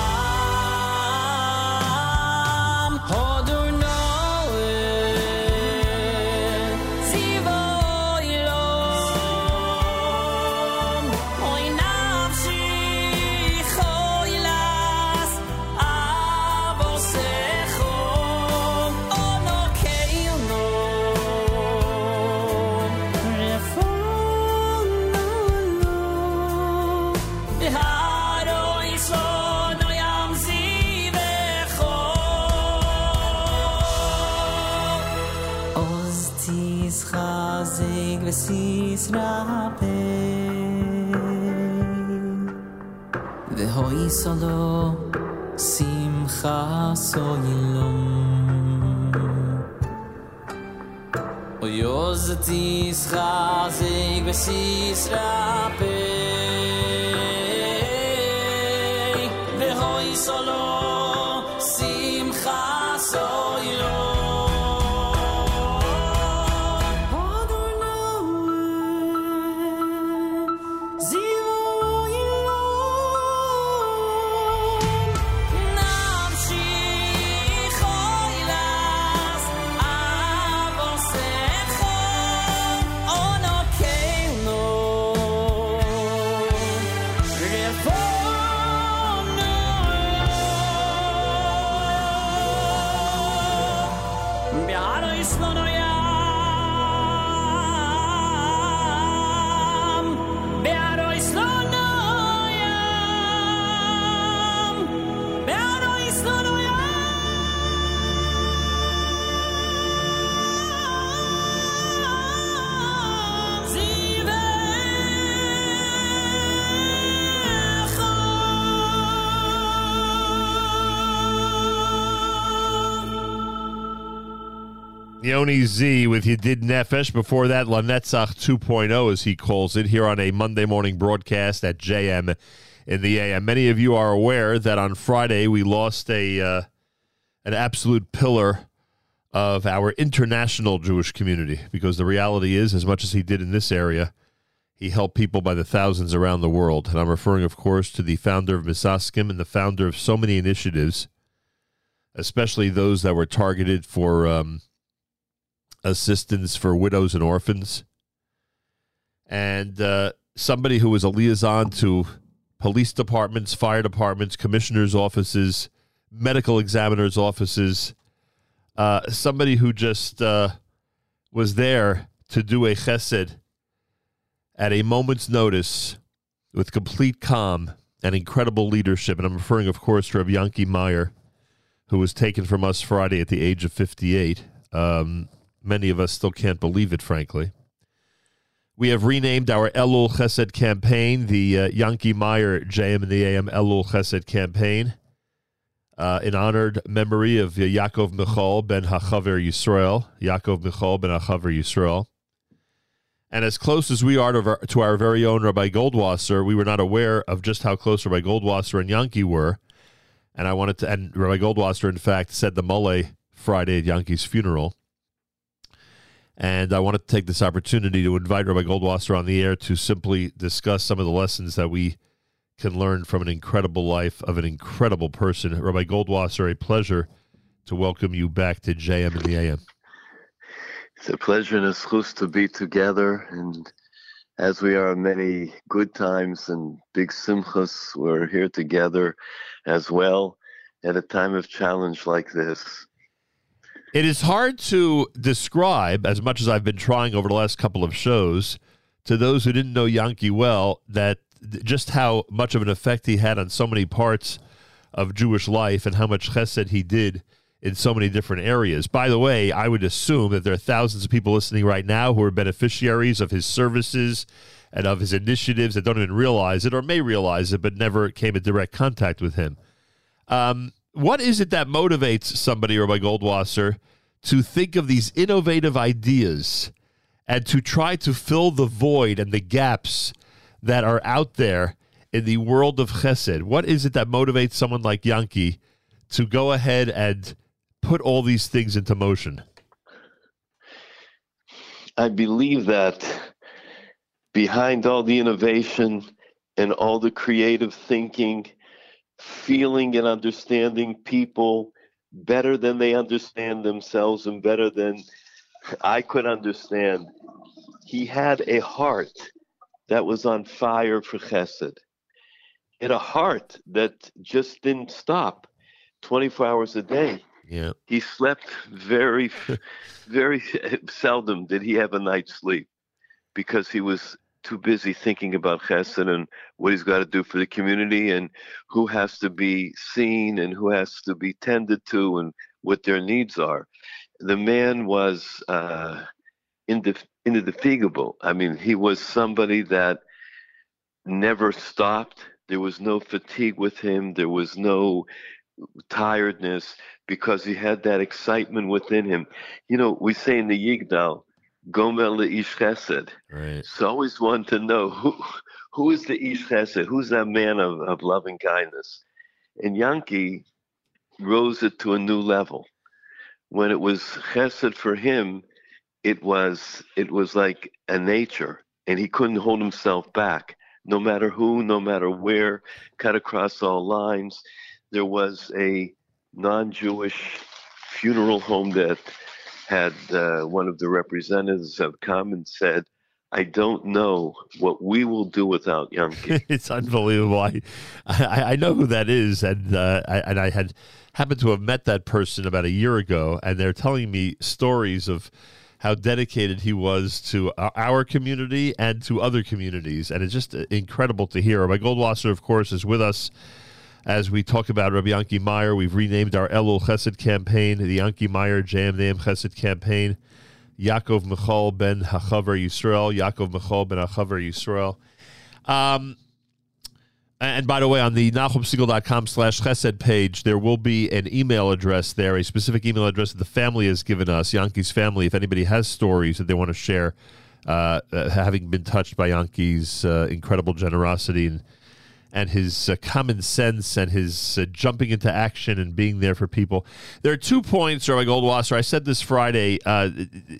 שמחה סוילום אוי עוז תזחזק וסיסרפא והוי Yoni Z with Yedid Nefesh. Before that, Lanetzach 2.0, as he calls it, here on a Monday morning broadcast at JM in the AM. Many of you are aware that on Friday we lost a uh, an absolute pillar of our international Jewish community because the reality is, as much as he did in this area, he helped people by the thousands around the world. And I'm referring, of course, to the founder of Misaskim and the founder of so many initiatives, especially those that were targeted for um, assistance for widows and orphans. And uh, somebody who was a liaison to police departments, fire departments, commissioners' offices, medical examiners' offices, uh, somebody who just uh, was there to do a chesed at a moment's notice with complete calm and incredible leadership. And I'm referring, of course, to Rabbi Yankee Meyer, who was taken from us Friday at the age of 58. Um, many of us still can't believe it, frankly. We have renamed our Elul Chesed campaign the uh, Yankee Meyer JM and the AM Elul Chesed campaign uh, in honored memory of uh, Yaakov Michal ben Hachaver Yisrael. Yaakov Michal ben Hachaver Yisrael. And as close as we are to our, to our very own Rabbi Goldwasser, we were not aware of just how close Rabbi Goldwasser and Yankee were. And I wanted to, and Rabbi Goldwasser, in fact, said the Mole Friday at Yankee's funeral. And I want to take this opportunity to invite Rabbi Goldwasser on the air to simply discuss some of the lessons that we can learn from an incredible life of an incredible person. Rabbi Goldwasser, a pleasure to welcome you back to JM in the AM. It's a pleasure and a schus to be together. And as we are in many good times and big simchas, we're here together as well at a time of challenge like this. It is hard to describe, as much as I've been trying over the last couple of shows, to those who didn't know Yankee well, that just how much of an effect he had on so many parts of Jewish life and how much chesed he did in so many different areas. By the way, I would assume that there are thousands of people listening right now who are beneficiaries of his services and of his initiatives that don't even realize it or may realize it but never came in direct contact with him. Um, what is it that motivates somebody, or Rabbi Goldwasser, to think of these innovative ideas and to try to fill the void and the gaps that are out there in the world of chesed? What is it that motivates someone like Yankee to go ahead and put all these things into motion? I believe that behind all the innovation and all the creative thinking, feeling and understanding people better than they understand themselves and better than I could understand, he had a heart that was on fire for chesed. And a heart that just didn't stop 24 hours a day. Yeah. He slept very, very seldom did he have a night's sleep because he was too busy thinking about chesed and what he's got to do for the community and who has to be seen and who has to be tended to and what their needs are. The man was uh, indef- indefatigable. I mean, he was somebody that never stopped. There was no fatigue with him. There was no tiredness because he had that excitement within him. You know, we say in the Yigdal, Gomer le'ish chesed. Right. So I always want to know who who is the ish chesed? Who's that man of, of loving kindness? And Yankee rose it to a new level. When it was chesed for him, it was it was like a nature, and he couldn't hold himself back. No matter who, no matter where, cut across all lines. There was a non-Jewish funeral home that had uh, one of the representatives have come and said, I don't know what we will do without Yankee. it's unbelievable. I, I, I know who that is, and uh, I, and I had happened to have met that person about a year ago, and they're telling me stories of how dedicated he was to our- our community and to other communities, and it's just incredible to hear. Rabbi Goldwasser, of course, is with us as we talk about Rabbi Yanki Meyer. We've renamed our Elul Chesed campaign the Yanki Meyer Jam Name Chesed campaign. Yaakov Michal ben Hachaver Yisrael. Yaakov Michal ben Hachaver Yisrael. Um, And by the way, on the NachumSegal.com slash chesed page, there will be an email address there, a specific email address that the family has given us, Yankee's family. If anybody has stories that they want to share, uh, uh, having been touched by Yankee's uh, incredible generosity and and his uh, common sense and his uh, jumping into action and being there for people. There are two points, Rabbi Goldwasser. I said this Friday. Uh,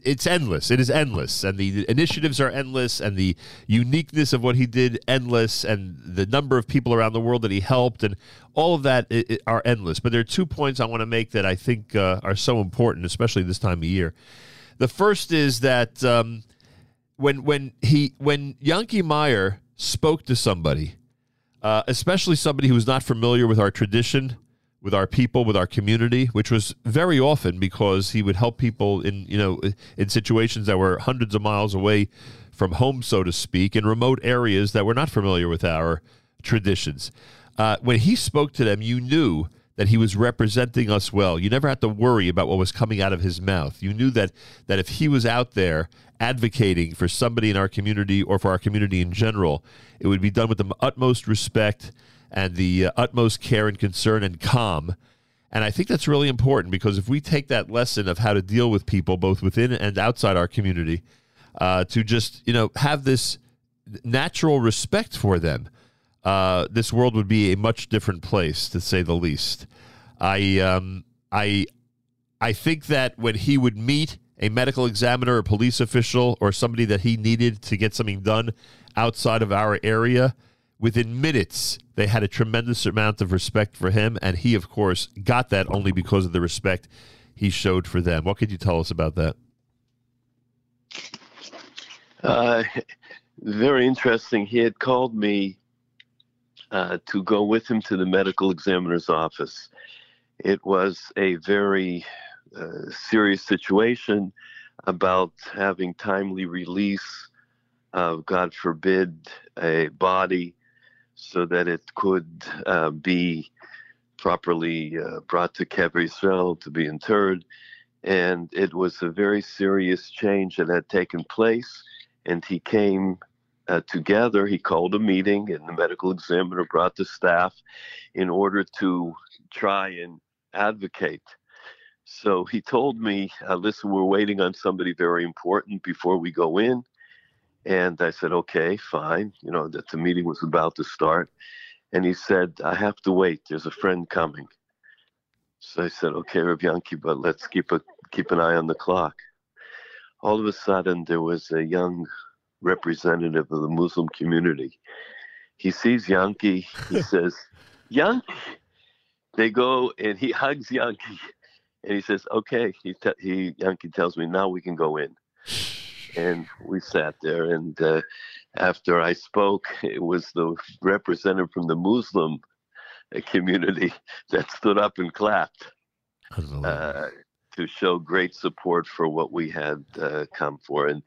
it's endless. It is endless, and the initiatives are endless, and the uniqueness of what he did endless, and the number of people around the world that he helped, and all of that i- i- are endless. But there are two points I want to make that I think uh, are so important, especially this time of year. The first is that um, when when he when Yankee Meyer spoke to somebody uh, especially somebody who was not familiar with our tradition, with our people, with our community, which was very often because he would help people in you know in situations that were hundreds of miles away from home, so to speak, in remote areas that were not familiar with our traditions. Uh, when he spoke to them, you knew that he was representing us well. You never had to worry about what was coming out of his mouth. You knew that that if he was out there advocating for somebody in our community or for our community in general, it would be done with the utmost respect and the uh, utmost care and concern and calm. And I think that's really important because if we take that lesson of how to deal with people, both within and outside our community, uh, to just you know have this natural respect for them, uh, this world would be a much different place, to say the least. I um, I I think that when he would meet a medical examiner, a police official, or somebody that he needed to get something done outside of our area, within minutes they had a tremendous amount of respect for him, and he, of course, got that only because of the respect he showed for them. What could you tell us about that? Uh, very interesting. He had called me uh, to go with him to the medical examiner's office. It was a very serious situation about having timely release of, God forbid, a body so that it could uh, be properly uh, brought to Kever Israel to be interred. And it was a very serious change that had taken place. And he came uh, together. He called a meeting, and the medical examiner brought the staff in order to try and advocate. So he told me, uh, listen, we're waiting on somebody very important before we go in. And I said, okay, fine. You know, that the meeting was about to start. And he said, I have to wait. There's a friend coming. So I said, okay, Rabbi Yankee, but let's keep a keep an eye on the clock. All of a sudden, there was a young representative of the Muslim community. He sees Yankee. He says, Yankee. They go and he hugs Yankee, and he says, "Okay." He te- he Yankee tells me now we can go in, and we sat there. And uh, after I spoke, it was the representative from the Muslim uh, community that stood up and clapped uh, to show great support for what we had uh, come for. And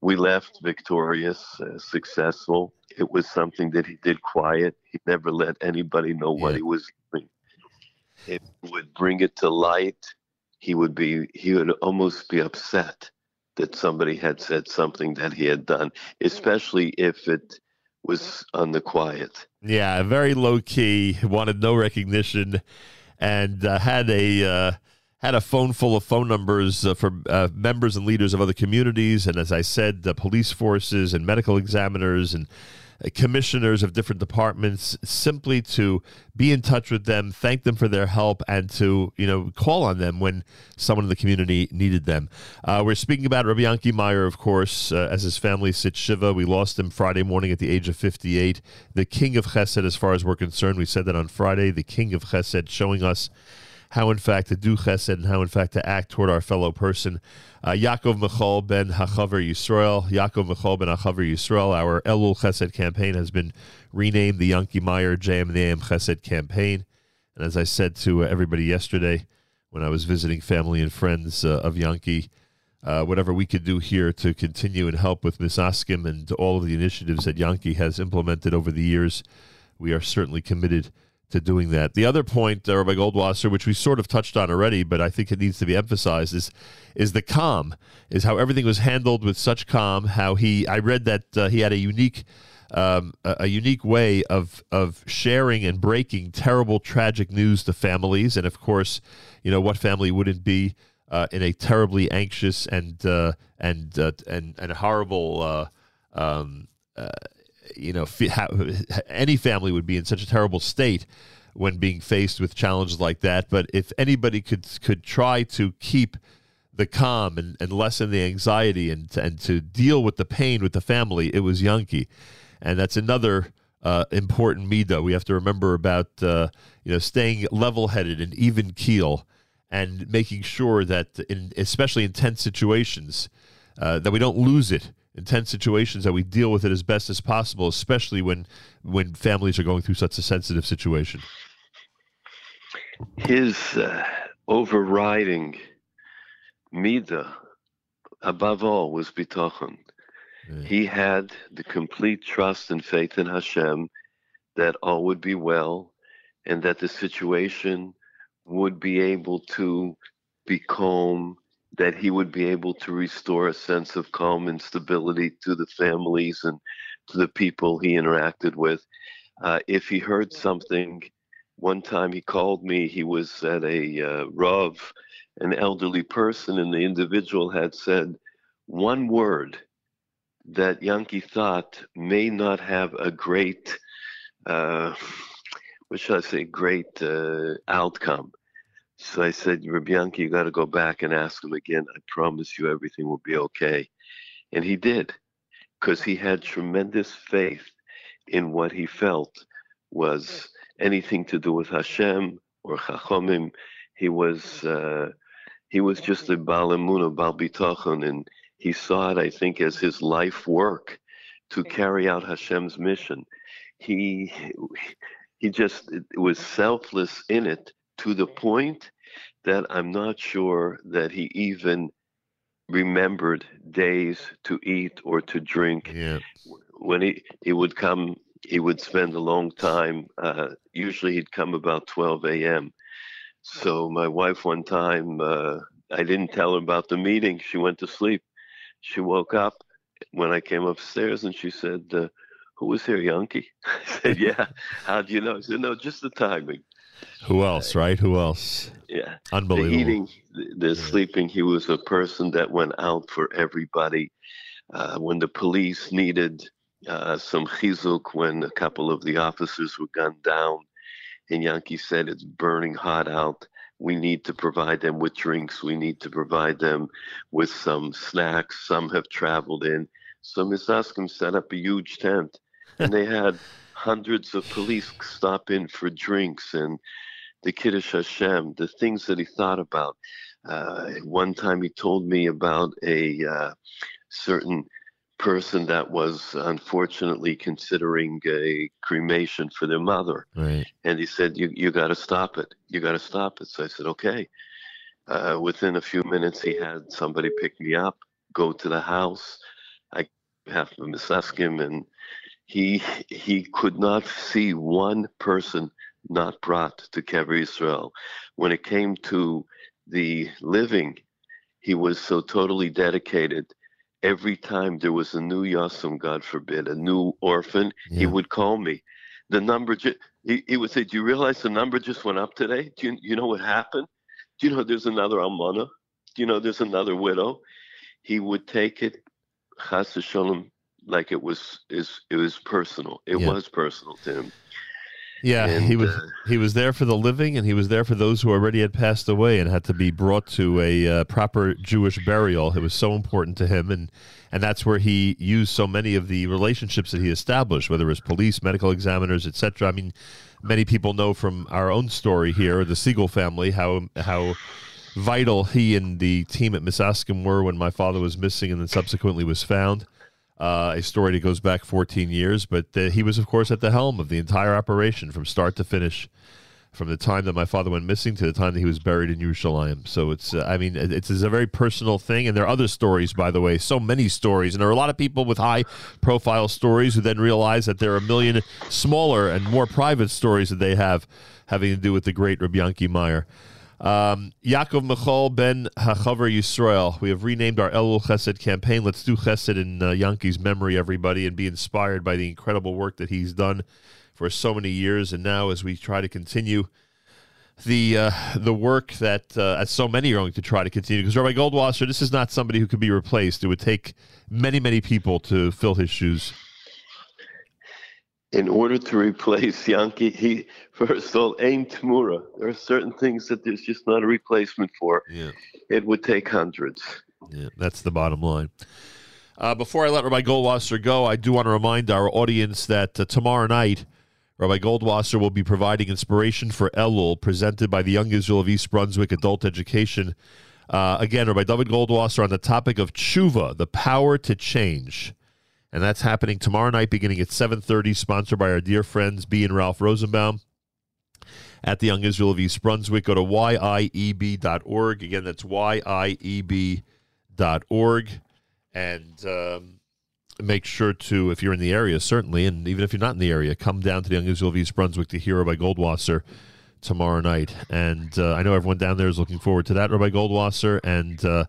we left victorious, uh, successful. It was something that he did quiet. He never let anybody know what he was doing. If he would bring it to light, he would be he would almost be upset that somebody had said something that he had done, especially if it was on the quiet. Yeah, very low key. Wanted no recognition, and uh, had a uh, had a phone full of phone numbers uh, for uh, members and leaders of other communities, and as I said, the police forces and medical examiners and commissioners of different departments, simply to be in touch with them, thank them for their help, and to you know call on them when someone in the community needed them. Uh, we're speaking about Rabbi Yankee Meyer, of course, uh, as his family sits shiva. We lost him Friday morning at the age of 58. The king of Chesed, as far as we're concerned. We said that on Friday. The king of Chesed, showing us how in fact to do chesed and how in fact to act toward our fellow person. Uh, Yaakov Michal ben Hachaver Yisrael, Yaakov Michal ben Hachaver Yisrael, our Elul Chesed campaign has been renamed the Yankee Meyer JM Chesed campaign. And as I said to uh, everybody yesterday when I was visiting family and friends uh, of Yankee, uh, whatever we could do here to continue and help with Misaskim and all of the initiatives that Yankee has implemented over the years, we are certainly committed to doing that. The other point, uh, Rabbi Goldwasser, which we sort of touched on already, but I think it needs to be emphasized, is is the calm, is how everything was handled with such calm. How he, I read that uh, he had a unique. Um, a, a unique way of of sharing and breaking terrible, tragic news to families, and of course, you know what family wouldn't be uh, in a terribly anxious and uh, and uh, and and horrible, uh, um, you know, any family would be in such a terrible state when being faced with challenges like that. But if anybody could could try to keep the calm and, and lessen the anxiety and and to deal with the pain with the family, it was Yankee, and that's another. Uh, important midah we have to remember about uh, you know staying level-headed and even keel and making sure that in especially in tense situations uh, that we don't lose it in tense situations that we deal with it as best as possible especially when when families are going through such a sensitive situation his uh, overriding midah, above all, was bitachon. He had the complete trust and faith in Hashem that all would be well, and that the situation would be able to be calm, that he would be able to restore a sense of calm and stability to the families and to the people he interacted with. Uh, if he heard something one time he called me he was at a uh, rav an elderly person and the individual had said one word that yankee thought may not have a great uh, what should i say great uh, outcome so i said rabbi yankee you got to go back and ask him again. I promise you everything will be okay. And he did because he had tremendous faith in what he felt was anything to do with Hashem or Chachomim. He was uh, he was just a Baal Emunah, Baal Bitachon, and he saw it, I think, as his life work to carry out Hashem's mission. He he just was selfless in it to the point that I'm not sure that he even remembered days to eat or to drink. Yeah. When he, he would come he would spend a long time. Uh, usually he'd come about 12 a.m. So my wife one time, uh, I didn't tell her about the meeting. She went to sleep. She woke up when I came upstairs and she said, uh, "Who was here, Yankee?" I said, "Yeah." How do you know? I said, "No, just the timing." Who else right who else Yeah. Unbelievable. The eating, the, the sleeping. He was a person that went out for everybody. Uh, when the police needed uh, some chizuk, when a couple of the officers were gunned down, and Yankee said it's burning hot out. We need to provide them with drinks. We need to provide them with some snacks. Some have traveled in. So Misaskim set up a huge tent, and they had hundreds of police stop in for drinks and the Kiddush Hashem, the things that he thought about. Uh, one time he told me about a uh, certain person that was unfortunately considering a cremation for their mother. right And he said, "You you got to stop it. You got to stop it." So I said, "Okay." Uh, within a few minutes, he had somebody pick me up, go to the house. I have to assess him, and he he could not see one person not brought to Kever Israel. When it came to the living, he was so totally dedicated. Every time there was a new Yasum, God forbid, a new orphan, he would call me. The number, ju- he, he would say, Do you realize the number just went up today? Do you, you know what happened? Do you know there's another almana? Do you know there's another widow? He would take it, chas v'sholem, like it was is it was personal. It Yeah. was personal to him. Yeah, And, he was uh, he was there for the living, and he was there for those who already had passed away and had to be brought to a uh, proper Jewish burial. It was so important to him, and and that's where he used so many of the relationships that he established, whether it was police, medical examiners, etc. I mean, many people know from our own story here, the Segal family, how how vital he and the team at Misaskim were when my father was missing and then subsequently was found. Uh, a story that goes back 14 years, but he was, of course, at the helm of the entire operation from start to finish. from the time that my father went missing to the time that he was buried in Yerushalayim. So it's, uh, I mean, it's, it's a very personal thing. And there are other stories, by the way, so many stories. And there are a lot of people with high profile stories who then realize that there are a million smaller and more private stories that they have having to do with the great Rabbi Yanki Meyer. Um, Yaakov Michal ben Hachaver Yisrael. We have renamed our Elul Chesed campaign. Let's do Chesed in uh, Yanki's memory, everybody, and be inspired by the incredible work that he's done for so many years. And now, as we try to continue the uh, the work that uh, as so many are going to try to continue, because Rabbi Goldwasser, this is not somebody who could be replaced. It would take many, many people to fill his shoes. In order to replace Yankee, he first of all aimed Tamura. There are certain things that there's just not a replacement for. Yeah. It would take hundreds. Yeah, that's the bottom line. Uh, before I let Rabbi Goldwasser go, I do want to remind our audience that uh, tomorrow night, Rabbi Goldwasser will be providing inspiration for Elul, presented by the Young Israel of East Brunswick Adult Education. Uh, again, Rabbi David Goldwasser on the topic of tshuva, the power to change. And that's happening tomorrow night beginning at 7.30, sponsored by our dear friends B and Ralph Rosenbaum at the Young Israel of East Brunswick. Go to yieb.org. Again, that's yieb.org. And um, make sure to, if you're in the area, certainly, and even if you're not in the area, come down to the Young Israel of East Brunswick to hear Rabbi Goldwasser tomorrow night. And uh, I know everyone down there is looking forward to that, Rabbi Goldwasser. And uh,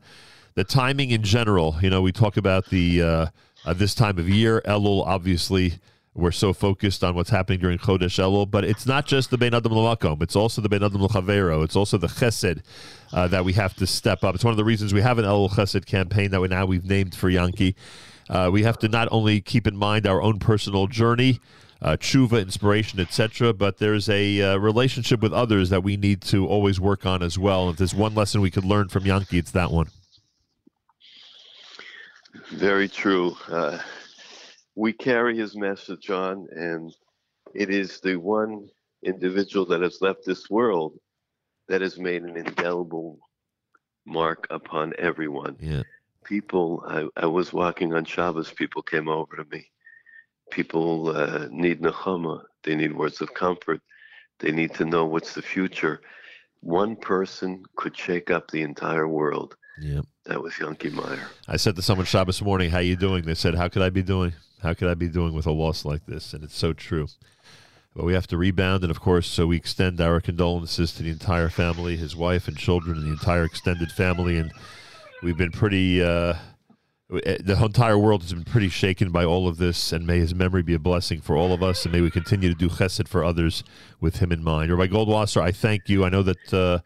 the timing in general, you know, we talk about the uh, uh, this time of year. Elul, obviously, we're so focused on what's happening during Chodesh Elul, but it's not just the Ben Adam Lamakom. It's also the Ben Adam L'Chavero. It's also the Chesed uh, that we have to step up. It's one of the reasons we have an Elul Chesed campaign that we now we've named for Yankee. Uh, we have to not only keep in mind our own personal journey, uh, tshuva, inspiration, etc., but there's a uh, relationship with others that we need to always work on as well. If there's one lesson we could learn from Yankee, it's that one. Very true. Uh, we carry his message on, and it is the one individual that has left this world that has made an indelible mark upon everyone. Yeah. People, I, I was walking on Shabbos, people came over to me. People uh, need nechama, they need words of comfort, they need to know what's the future. One person could shake up the entire world. Yeah. That was Yanki Meyer. I said to someone Shabbos morning, "How you doing?" They said, "How could I be doing? How could I be doing with a loss like this?" And it's so true. But we have to rebound, and of course, so we extend our condolences to the entire family, his wife and children, and the entire extended family. And we've been pretty. Uh, the entire world has been pretty shaken by all of this, and may his memory be a blessing for all of us, and may we continue to do chesed for others with him in mind. Rabbi Goldwasser, I thank you. I know that. Uh,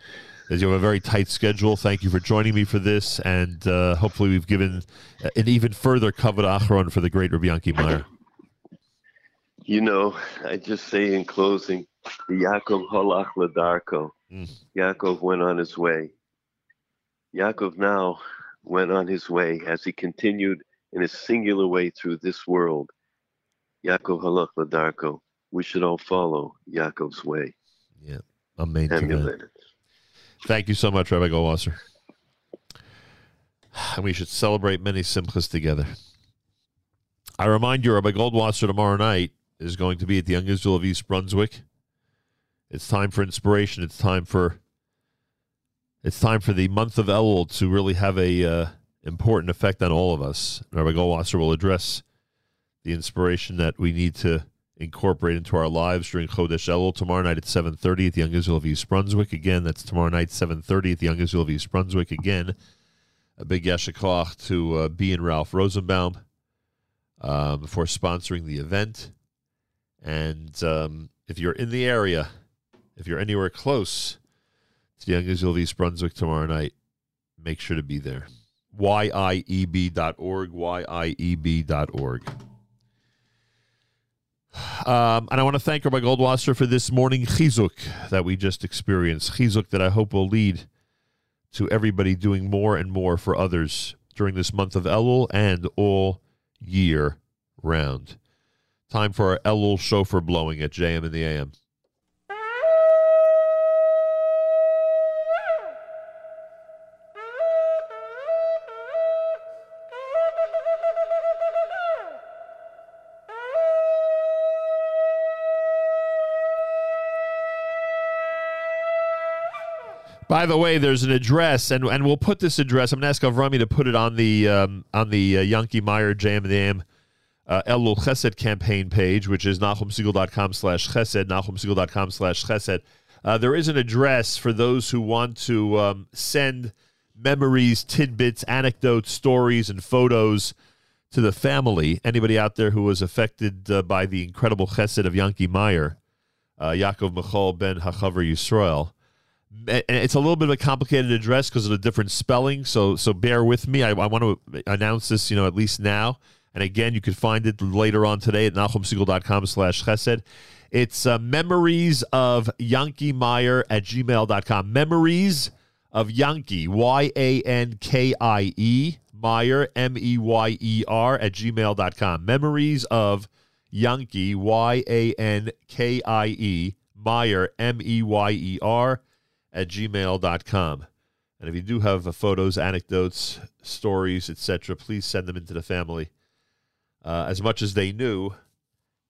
as you have a very tight schedule. Thank you for joining me for this, and uh, hopefully we've given an even further kavod acharon for the great Rabbi Yanki Meyer. You know, I just say in closing, Yaakov halach ladarko. Yaakov went on his way. Yaakov now went on his way as he continued in a singular way through this world. Yaakov halach ladarko. We should all follow Yaakov's way. Yeah, amen. to that. Emulate. Thank you so much, Rabbi Goldwasser. And we should celebrate many simchas together. I remind you, Rabbi Goldwasser tomorrow night is going to be at the Young Israel of East Brunswick. It's time for inspiration. It's time for it's time for the month of Elul to really have a uh, important effect on all of us. Rabbi Goldwasser will address the inspiration that we need to incorporate into our lives during Chodesh Elul tomorrow night at 7.30 at the Young Israel of East Brunswick. Again, that's tomorrow night, 7.30 at the Young Israel of East Brunswick. Again, a big yashikach to uh, B and Ralph Rosenbaum um, for sponsoring the event. And um, if you're in the area, if you're anywhere close to the Young Israel of East Brunswick tomorrow night, make sure to be there. yieb.org, yieb.org. Um, and I want to thank Rabbi Goldwasser for this morning chizuk that we just experienced. Chizuk that I hope will lead to everybody doing more and more for others during this month of Elul and all year round. Time for our Elul shofar blowing at JM in the AM. By the way, there's an address, and and we'll put this address. I'm going to ask Avrami to put it on the um, on the uh, Yankee Meyer JM and AM uh, Elul Chesed campaign page, which is nachumsegal.com slash chesed, nachumsegal.com slash chesed. Uh, there is an address for those who want to um, send memories, tidbits, anecdotes, stories, and photos to the family. Anybody out there who was affected uh, by the incredible chesed of Yankee Meyer, uh, Yaakov Michal ben Hachaver Yisrael. And it's a little bit of a complicated address because of the different spelling. So so bear with me. I, I want to announce this, you know, at least now. And again, you can find it later on today at nachumsegal.com slash chesed. It's uh, memories of Yankee Meyer at gmail.com. Memories of Yankee, Y A N K I E, Meyer, M E Y E R, at gmail.com. Memories of Yankee, Y A N K I E, Meyer, M E Y E R, at gmail.com. And if you do have uh, photos, anecdotes, stories, etc., please send them into the family. Uh, as much as they knew,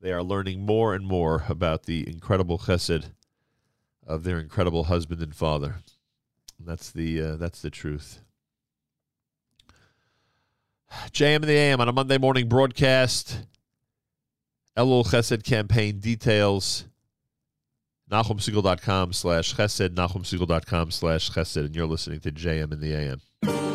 they are learning more and more about the incredible chesed of their incredible husband and father. And that's the uh, that's the truth. JM and the AM on a Monday morning broadcast. Elul Chesed campaign details. NachumSegal.com slash chesed, NachumSegal.com slash chesed, and you're listening to JM in the AM.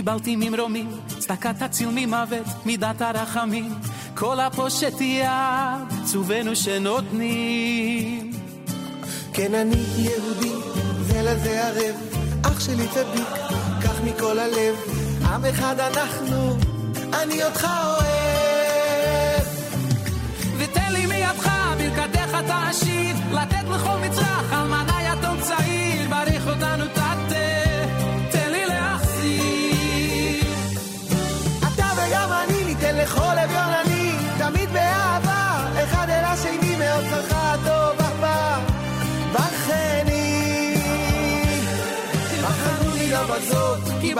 קיבלתי ממרומים, צדקת תציל ממוות, מידת הרחמים. כל הפושט יד, צווינו שנותנים. כן, אני יהודי, זה לזה ערב, אח שלי צדיק, קח מכל הלב, עם אחד אנחנו, אני אותך אוהב.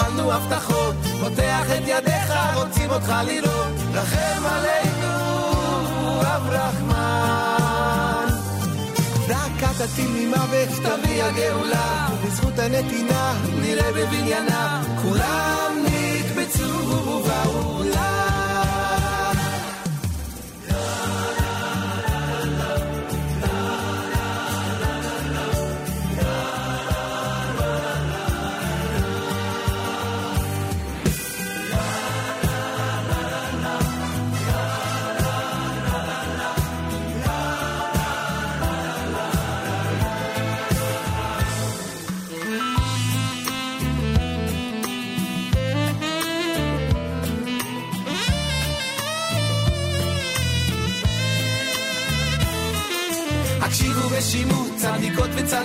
קיבלנו הבטחות, פותח את ידיך, רוצים אותך לראות, רחם עלינו, אב רחמן. דקת תציל ממוות, תביא הגאולה, בזכות הנתינה, נראה בבניינה, כולם נקבצו בעולם.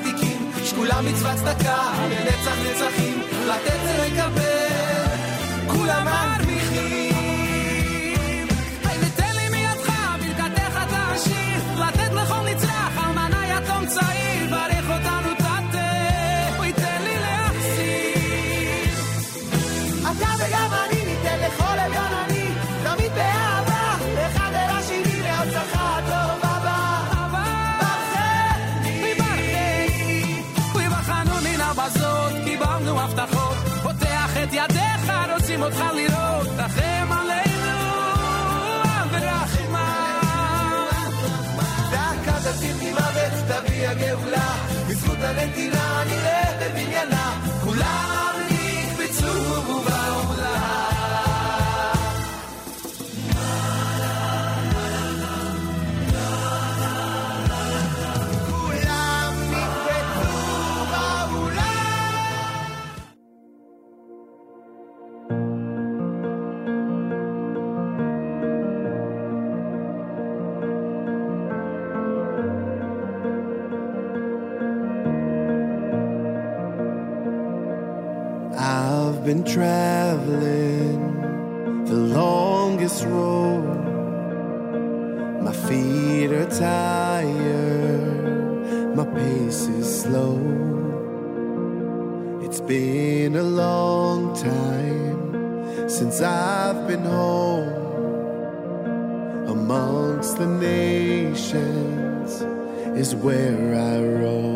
צדיקות וצדיקים, שקולה מצוות צדקה, לנצח נצחים, לתת ולקבל, כולם מרוויחים. היי ותן לי מידך, ברכתך תעשיר, לתת לכל נצרך, אלמנה יתום צעיר, הגאולה, בזכות הנתינה נראה בבניינה, is where I roll.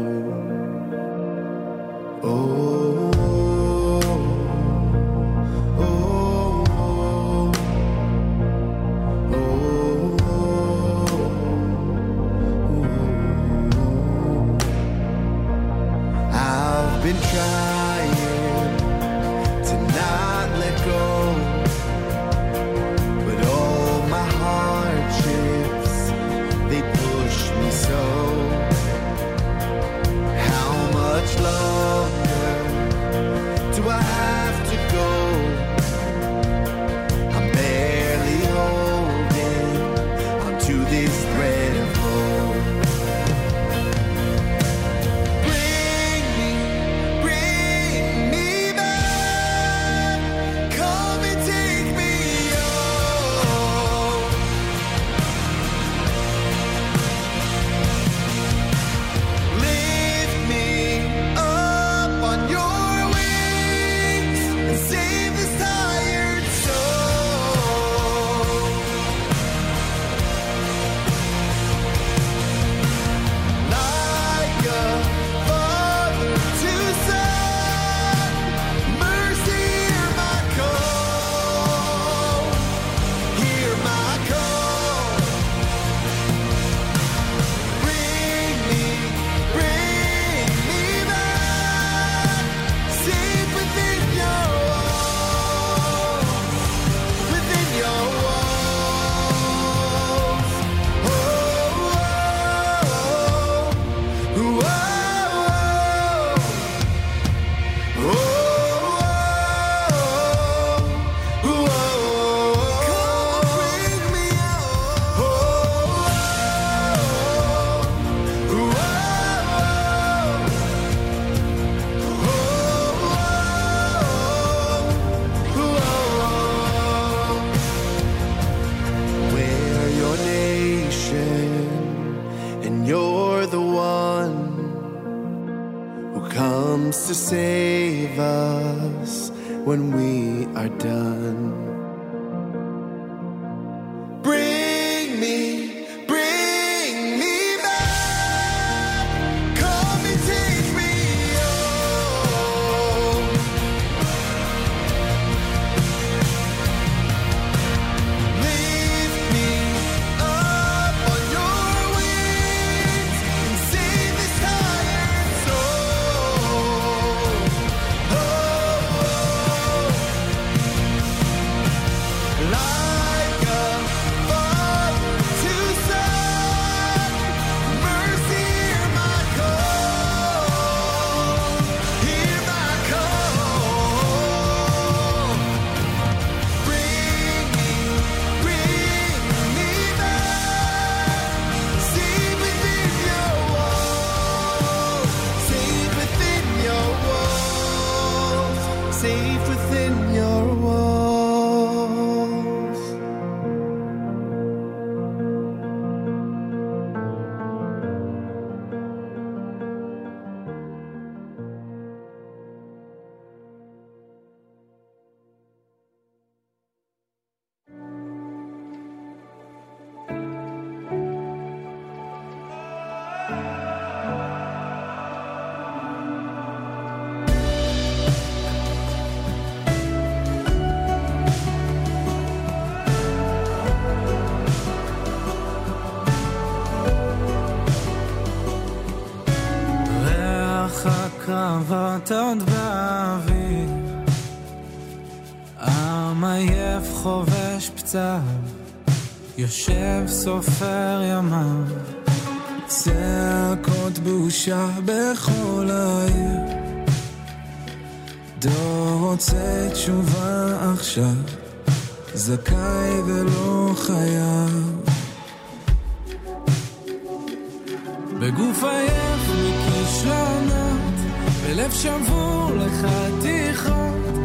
עוד באוויר, עם עייף חובש פצעיו, יושב סופר ימיו, צעקות בושה בכל העיר. דור רוצה תשובה עכשיו, זכאי ולא חייב. בגוף עייף מקשר הלב שבור לחתיכות,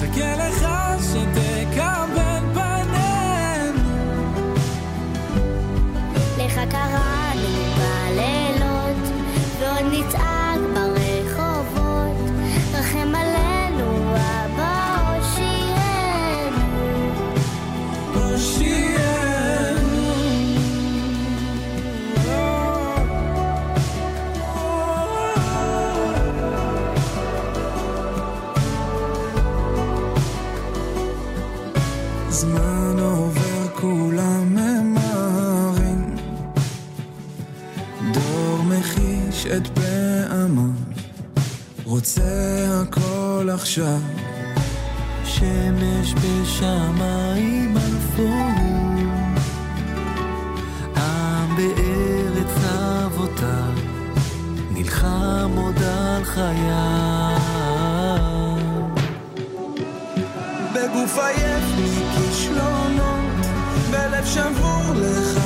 חכה לך שתקבל בינינו. לך קראנו בלילות, ועוד נצעק רוצה הכל עכשיו. שמש בשמיים אפורים, עם בארץ אבותיו, נלחם עוד על חייו. בגוף עייף מכישלונות, בלב שבור לחתיכות,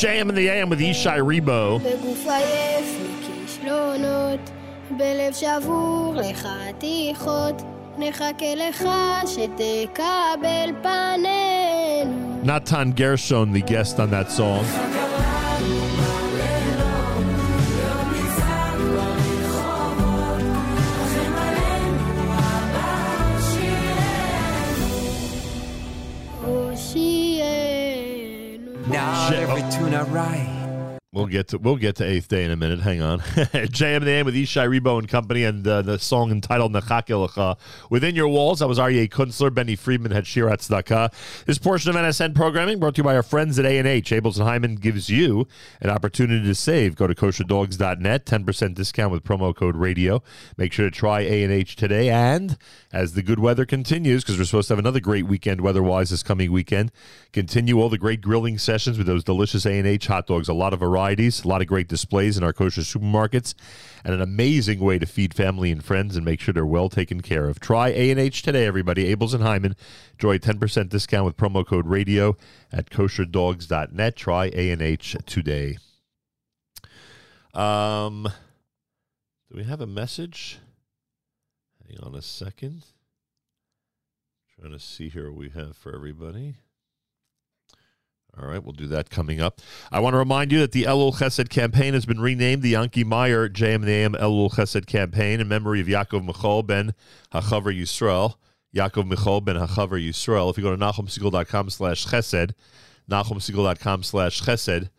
JM and the AM with Ishai Ribo. Natan Gershon, the guest on that song. I write. We'll get to we'll get to eighth day in a minute. Hang on. JM the AM with Ishai Ribo and company, and uh, the song entitled Nechake Lecha. Within Your Walls, I was Aryeh Kunstler. Benny Friedman had Shirat Tzedakah. This portion of NSN programming brought to you by our friends at A&H. Abeles and Heymann gives you an opportunity to save. Go to kosherdogs.net, 10% discount with promo code radio. Make sure to try A&H today. And as the good weather continues, because we're supposed to have another great weekend weather-wise this coming weekend, continue all the great grilling sessions with those delicious A&H hot dogs. A lot of varieties, a lot of great displays in our kosher supermarkets, and an amazing way to feed family and friends and make sure they're well taken care of. Try A&H today, everybody. Abeles and Heymann. Enjoy a 10% discount with promo code radio at kosherdogs.net. Try A&H today. Um, do we have a message? Hang on a second. Trying to see here what we have for everybody. All right, we'll do that coming up. I want to remind you that the Elul Chesed campaign has been renamed the Yanki Meyer JM and Elul Chesed campaign in memory of Yaakov Michal ben Hachaver Yisrael. Yaakov Michal ben Hachaver Yisrael. If you go to nachumsegal.com slash chesed, nachumsegal.com slash chesed,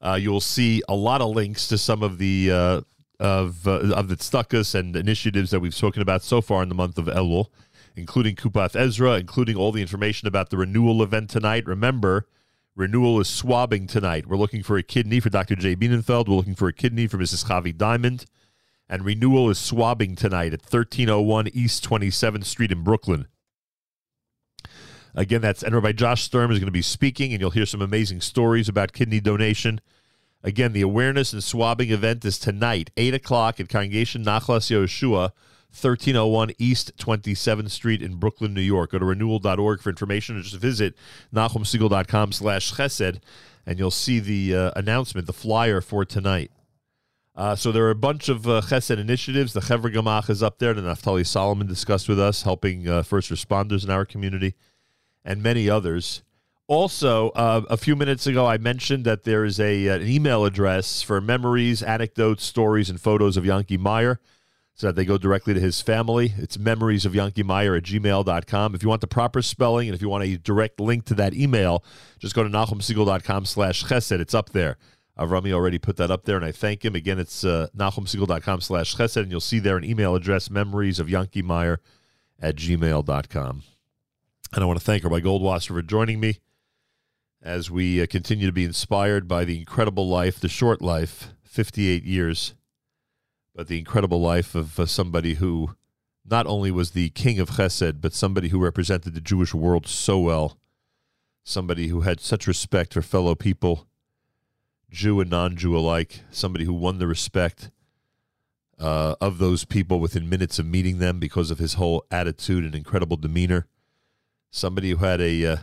uh, you will see a lot of links to some of the uh, of uh, of the tzedakahs and initiatives that we've spoken about so far in the month of Elul, including Kupath Ezra, including all the information about the renewal event tonight. Remember, renewal is swabbing tonight. We're looking for a kidney for Dr. Jay Bienenfeld. We're looking for a kidney for Mrs. Javi Diamond. And renewal is swabbing tonight at 1301 East 27th Street in Brooklyn. Again, that's and Rabbi Josh Sturm is going to be speaking, and you'll hear some amazing stories about kidney donation. Again, the awareness and swabbing event is tonight, 8 o'clock at Congregation Nachlas Yoshua, 1301 East 27th Street in Brooklyn, New York. Go to renewal.org for information or just visit nachumsegal.com slash chesed, and you'll see the uh, announcement, the flyer for tonight. Uh, so there are a bunch of uh, chesed initiatives. The Chevra Gamach is up there that Naftali Solomon discussed with us, helping uh, first responders in our community, and many others. Also, uh, a few minutes ago, I mentioned that there is a an email address for memories, anecdotes, stories, and photos of Yankee Meyer so that they go directly to his family. It's memories of Yankee Meyer at gmail.com. If you want the proper spelling and if you want a direct link to that email, just go to nachumsegal.com slash chesed. It's up there. Avrami already put that up there, and I thank him. Again, it's uh, nachumsegal.com slash chesed, and you'll see there an email address, memories of Yankee Meyer at gmail.com. And I want to thank Rabbi Goldwasser for joining me as we uh, continue to be inspired by the incredible life, the short life, 58 years, but the incredible life of uh, somebody who not only was the king of chesed, but somebody who represented the Jewish world so well, somebody who had such respect for fellow people, Jew and non Jew alike, somebody who won the respect uh, of those people within minutes of meeting them because of his whole attitude and incredible demeanor. Somebody who had a uh,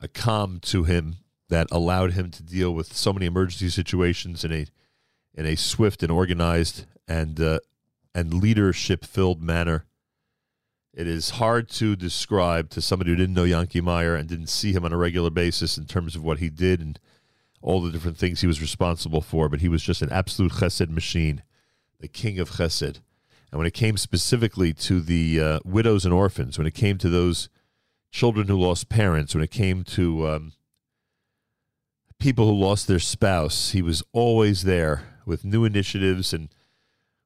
a calm to him that allowed him to deal with so many emergency situations in a in a swift and organized and uh, and leadership filled manner. It is hard to describe to somebody who didn't know Yankee Meyer and didn't see him on a regular basis in terms of what he did and all the different things he was responsible for, but he was just an absolute chesed machine, the king of chesed. And when it came specifically to the uh, widows and orphans, when it came to those children who lost parents, when it came to um, people who lost their spouse, he was always there with new initiatives and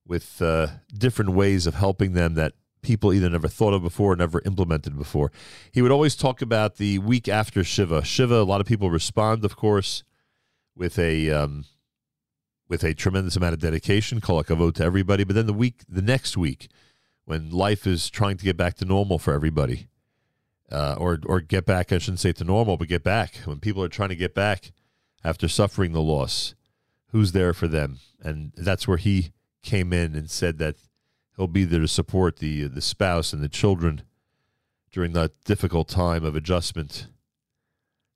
with uh, different ways of helping them that people either never thought of before or never implemented before. He would always talk about the week after Shiva. Shiva, a lot of people respond, of course, with a um, with a tremendous amount of dedication, call a vote to everybody. But then the week, the next week, when life is trying to get back to normal for everybody, uh, or or get back, I shouldn't say to normal, but get back when people are trying to get back after suffering the loss. Who's there for them? And that's where he came in and said that he'll be there to support the the spouse and the children during that difficult time of adjustment.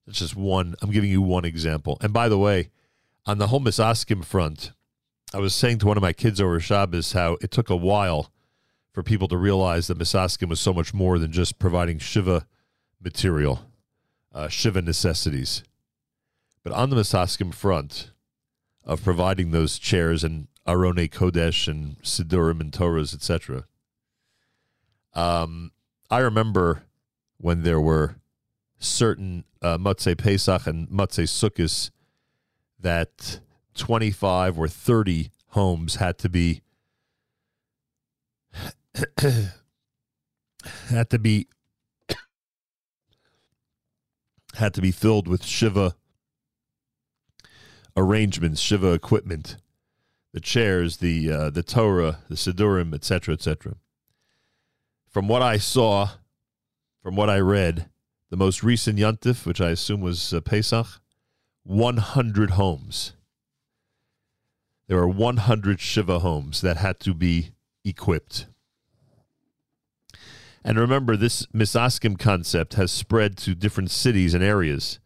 That's just one. I'm giving you one example. And by the way, on the whole Misaskim front, I was saying to one of my kids over Shabbos how it took a while for people to realize that Misaskim was so much more than just providing Shiva material, uh, Shiva necessities. But on the Misaskim front of providing those chairs and Arone Kodesh and Sidurim and Torahs, etc., um, I remember when there were certain uh, Pesach and Motzei Sukkot that 25 or 30 homes had to be had to be had to be filled with Shiva arrangements, Shiva equipment, the chairs, the uh, the Torah, the Sidurim, etc., etc. From what I saw, from what I read, the most recent Yontif, which I assume was uh, Pesach, 100 homes. There are 100 Shiva homes that had to be equipped. And remember, this Misaskim concept has spread to different cities and areas.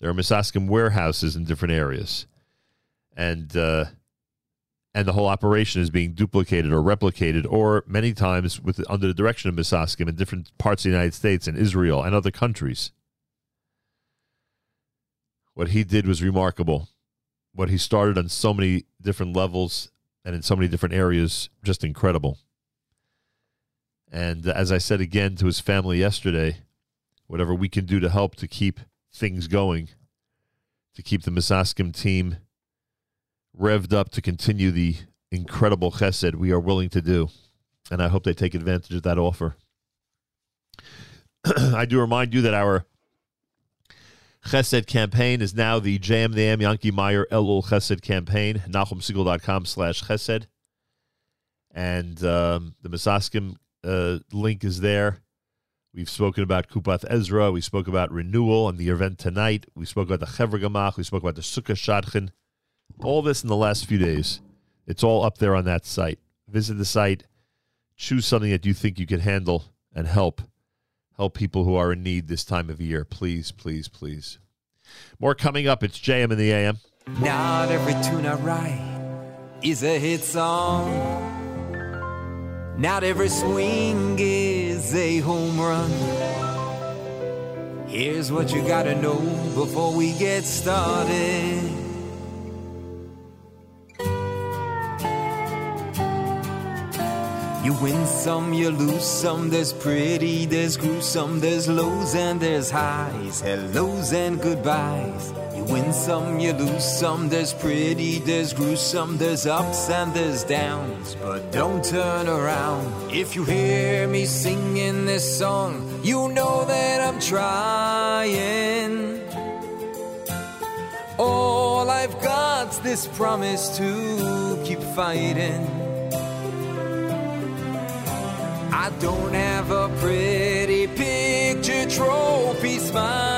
There are Misaskim warehouses in different areas. And uh, and the whole operation is being duplicated or replicated, or many times with under the direction of Misaskim in different parts of the United States and Israel and other countries. What he did was remarkable. What he started on so many different levels and in so many different areas, just incredible. And as I said again to his family yesterday, whatever we can do to help to keep things going, to keep the Misaskim team revved up to continue the incredible chesed we are willing to do. And I hope they take advantage of that offer. I do remind you that our chesed campaign is now the JM the AM Yankee Meyer Elul Chesed campaign, NachumSegal.com slash chesed. And um, the Misaskim uh, link is there. We've spoken about Kupath Ezra. We spoke about renewal and the event tonight. We spoke about the Chevra Gamach. We spoke about the Sukkah Shadchan. All this in the last few days. It's all up there on that site. Visit the site, choose something that you think you can handle, and help. Help people who are in need this time of year. Please, please, please. More coming up. It's JM in the AM. Not every tune I write is a hit song. Not every swing is a home run. Here's what you gotta know before we get started. You win some, you lose some. There's pretty, there's gruesome, there's lows and there's highs, hellos and goodbyes. Win some, you lose some. There's pretty, there's gruesome, there's ups and there's downs. But don't turn around. If you hear me singing this song, you know that I'm trying. All I've got's this promise to keep fighting. I don't have a pretty picture trophy smiling.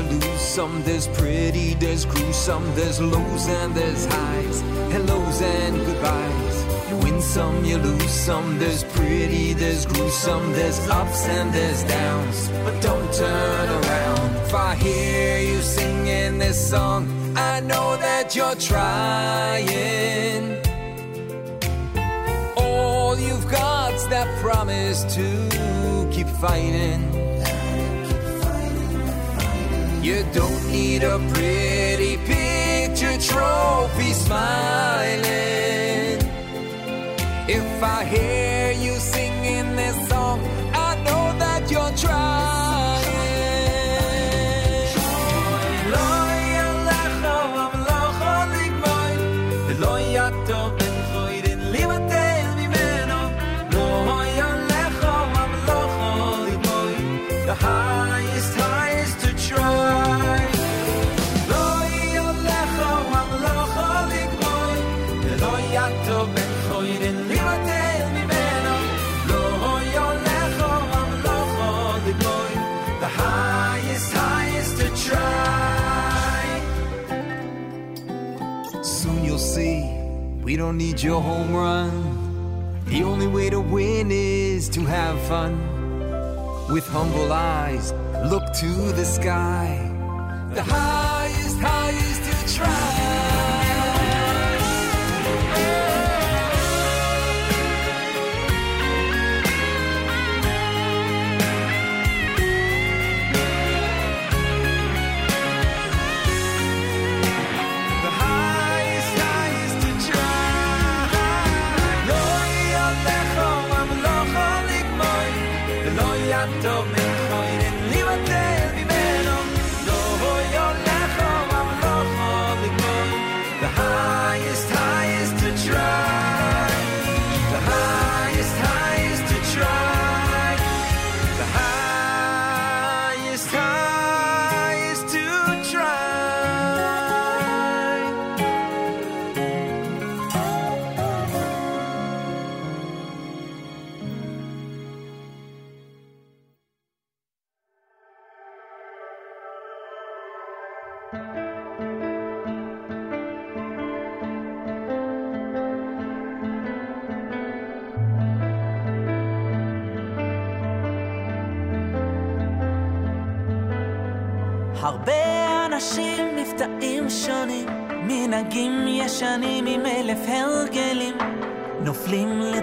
you lose some. There's pretty, there's gruesome, there's lows and there's highs, hellos and goodbyes. You win some, you lose some. There's pretty, there's gruesome, there's ups and there's downs. But don't turn around. If I hear you singing this song, I know that you're trying. All you've got's that promise to keep fighting. You don't need a pretty picture trophy smiling. If I hear you singing this don't need your home run. The only way to win is to have fun. With humble eyes, look to the sky. The highest, highest to try.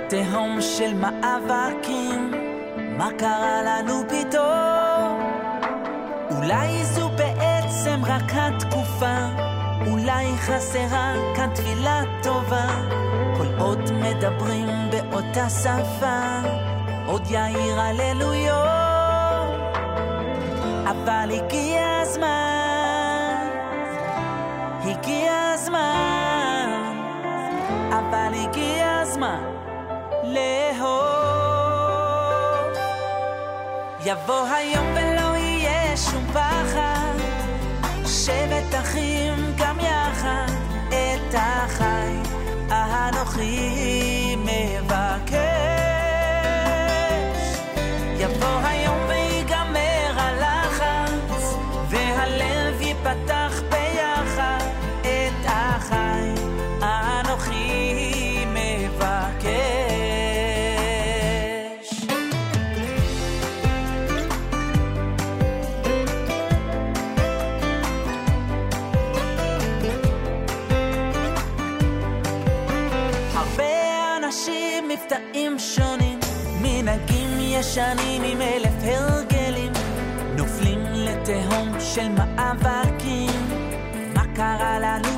לתהום של מאבקים, מה קרה לנו פתאום? אולי זו בעצם רק התקופה, אולי חסרה כאן תפילה טובה, כל עוד מדברים באותה שפה, עוד יאיר הללויות. אבל הגיע הזמן, הגיע הזמן, אבל הגיע הזמן לאהוב. יבוא היום ולא יהיה שום פחד, שבט אחים גם יחד, את החי האנוכי ישנים עם אלף הרגלים, נופלים לתהום של מאבקים. מה קרה לנו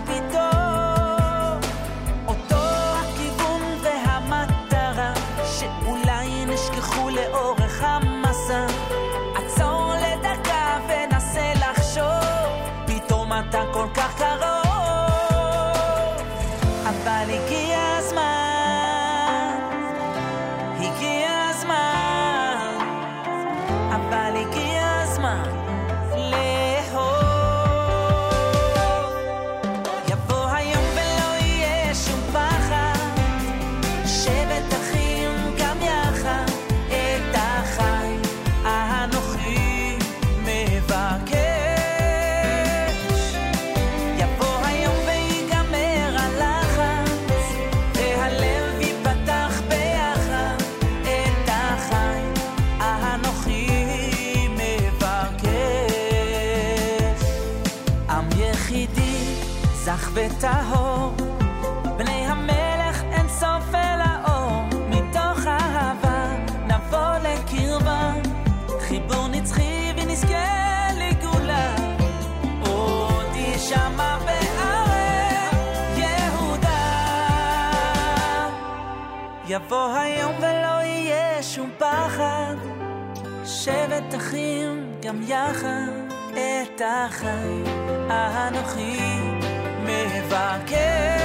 יבוא היום ולא יהיה שום פחד, שבט אחים גם יחד את החיים האנוכי מבקש.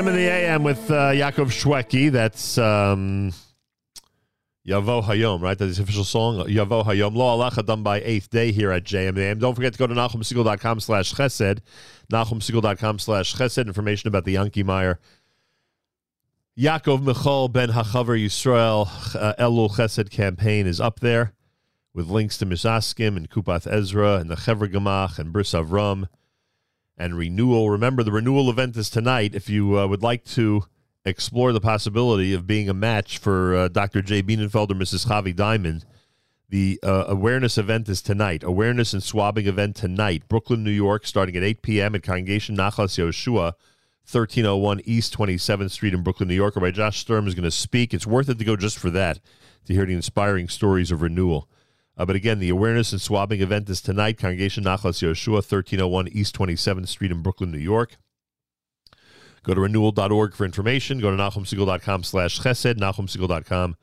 JM in the AM with uh, Yaakov Shweki. That's um, Yavo Hayom, right? That's the official song. Yavo Hayom. Lo Alacha done by Eighth Day here at JM the AM. Don't forget to go to NachumSegal.com slash chesed. NachumSegal.com slash chesed. Information about the Yankee Meyer. Yaakov Michal Ben Hachaver Yisrael uh, Elul Chesed campaign is up there with links to Misaskim and Kupath Ezra and the Chevra Gamach and Bris Avram and renewal. Remember, the renewal event is tonight. If you uh, would like to explore the possibility of being a match for uh, Dr. J. Bienenfeld or Mrs. Javi Diamond, the uh, awareness event is tonight. Awareness and swabbing event tonight. Brooklyn, New York, starting at 8 p.m. at Congregation Nachlas Yoshua, 1301 East 27th Street in Brooklyn, New York. Rabbi Josh Sturm is going to speak. It's worth it to go just for that, to hear the inspiring stories of renewal. Uh, but again, the awareness and swabbing event is tonight. Congregation Nachlas Yoshua, 1301 East 27th Street in Brooklyn, New York. Go to renewal.org for information. Go to nachumsegal.com slash chesed, nachumsegal.com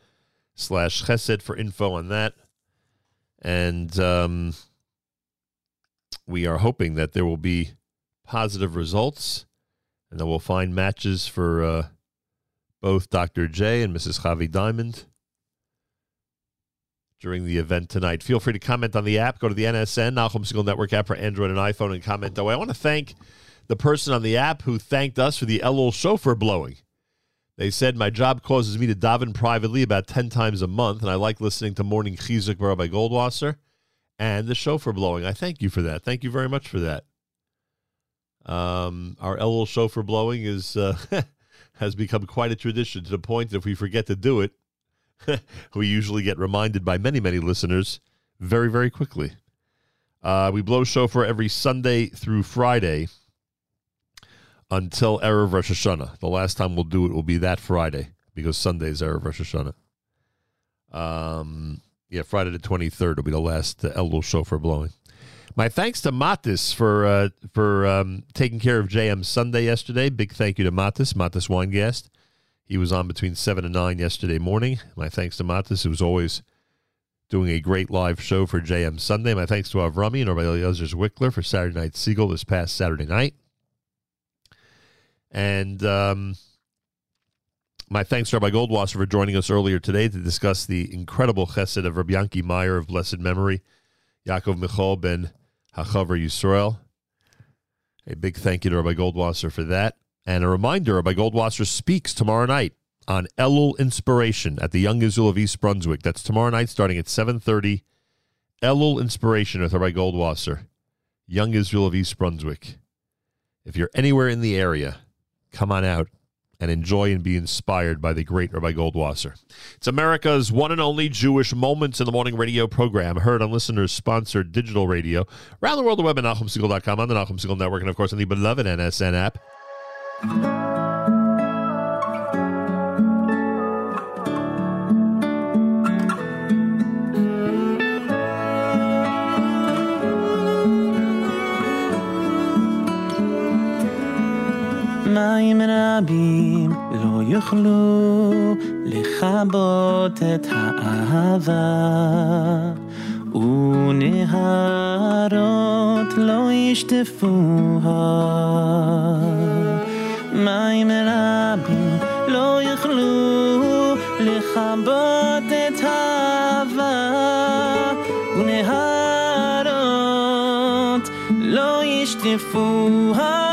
slash chesed for info on that. And um, we are hoping that there will be positive results and that we'll find matches for uh, both Dr. J and Mrs. Javi Diamond during the event tonight. Feel free to comment on the app. Go to the NSN, Nachum Segal Network app for Android and iPhone, and comment away. I want to thank the person on the app who thanked us for the Elul shofar blowing. They said, My job causes me to daven privately about 10 times a month, and I like listening to Morning Chizuk by Goldwasser and the shofar blowing. I thank you for that. Thank you very much for that. Um, our Elul shofar blowing is uh, has become quite a tradition to the point that if we forget to do it, we usually get reminded by many, many listeners very, very quickly. Uh, we blow shofar every Sunday through Friday until Erev Rosh Hashanah. The last time we'll do it will be that Friday because Sunday is Erev Rosh Hashanah. Um, yeah, Friday the 23rd will be the last uh, Elul shofar blowing. My thanks to Matis for uh, for um, taking care of JM Sunday yesterday. Big thank you to Matis, Matis Weingast. He was on between 7 and 9 yesterday morning. My thanks to Matis, who was always doing a great live show for JM Sunday. My thanks to Avrami and Rabbi Eliezer Zwickler for Saturday Night Segal this past Saturday night. And um, my thanks to Rabbi Goldwasser for joining us earlier today to discuss the incredible chesed of Rabbi Yanki Meyer of blessed memory, Yaakov Michal ben Hachaver Yisrael. A big thank you to Rabbi Goldwasser for that. And a reminder, Rabbi Goldwasser speaks tomorrow night on Elul Inspiration at the Young Israel of East Brunswick. That's tomorrow night starting at 7.30. Elul Inspiration with Rabbi Goldwasser, Young Israel of East Brunswick. If you're anywhere in the area, come on out and enjoy and be inspired by the great Rabbi Goldwasser. It's America's one and only Jewish Moments in the Morning radio program, heard on listeners sponsored digital radio around the world, the web at NachumSegal.com, on the Nachum Segal Network, and of course on the beloved NSN app. מים רבים לא יוכלו לכבות את האהבה ונהרות לא ישטפוה מים רבים לא יוכלו לכבות את האהבה ונהרות לא ישטפוה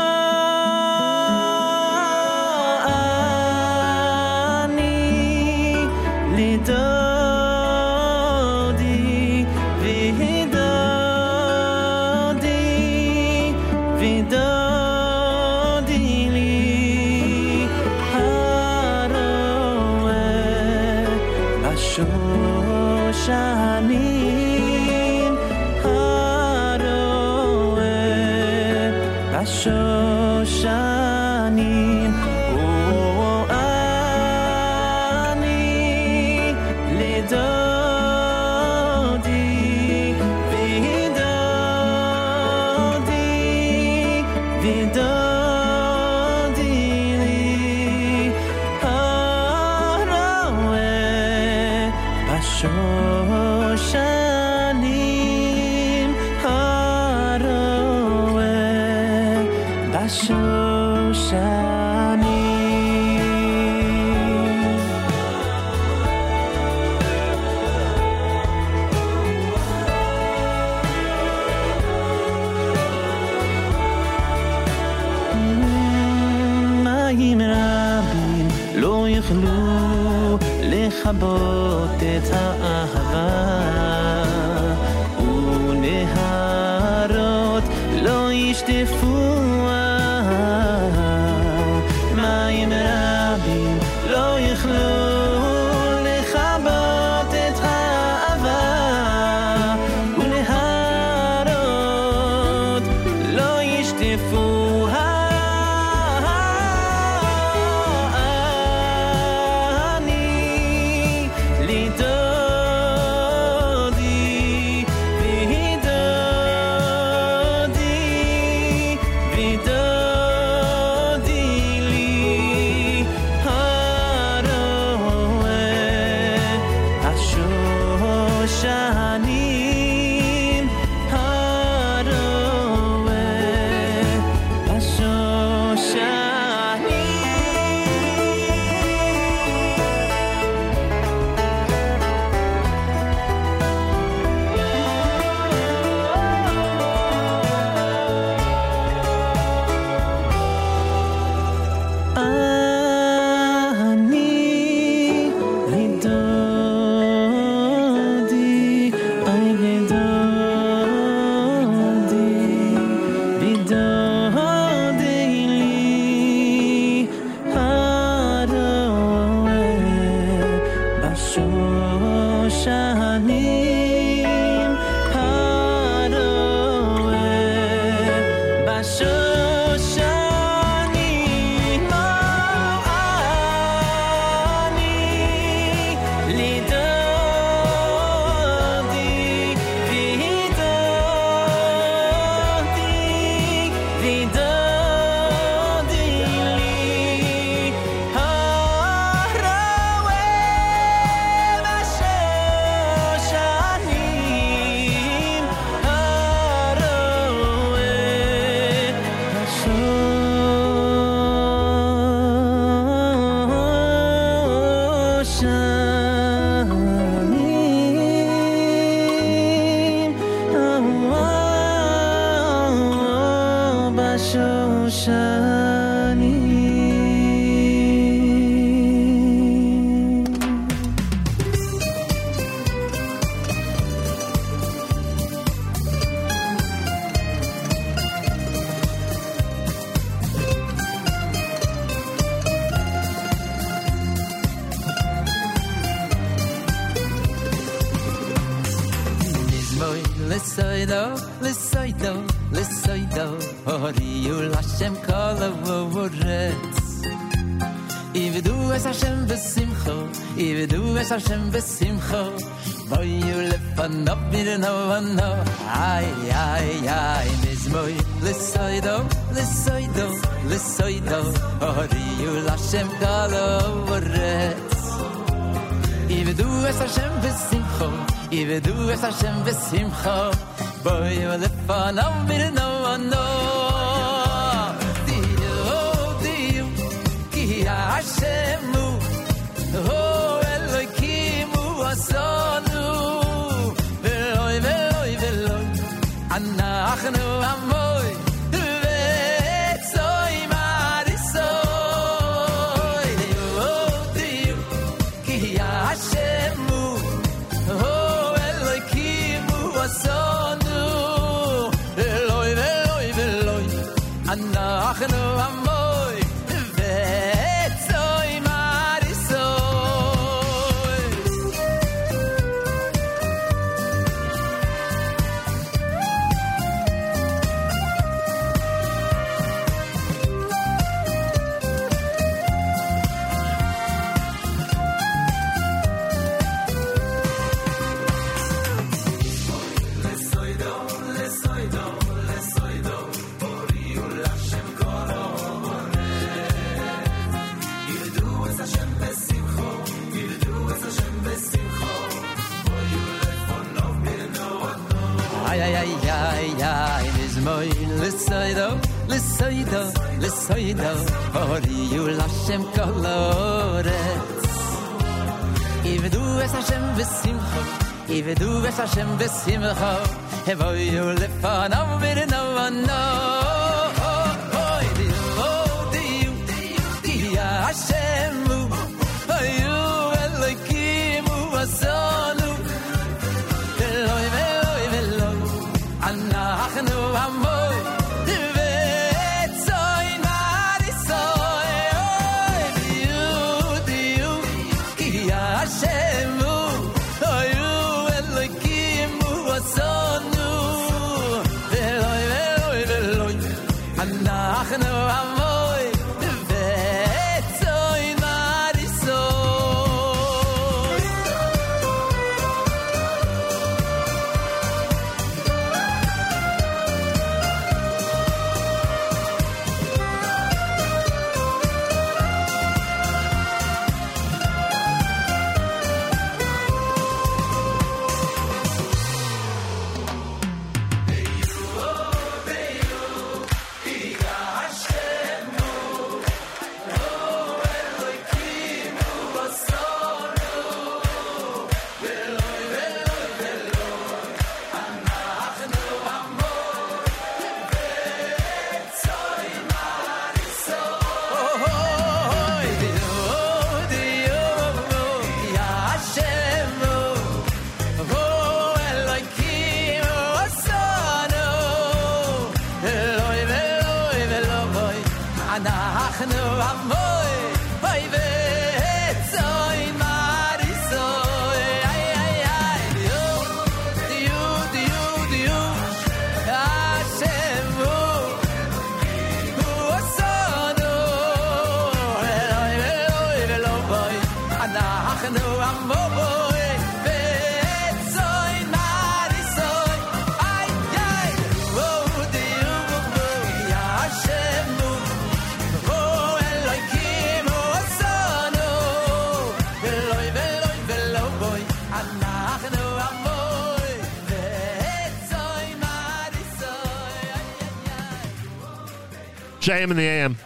JM in the AM.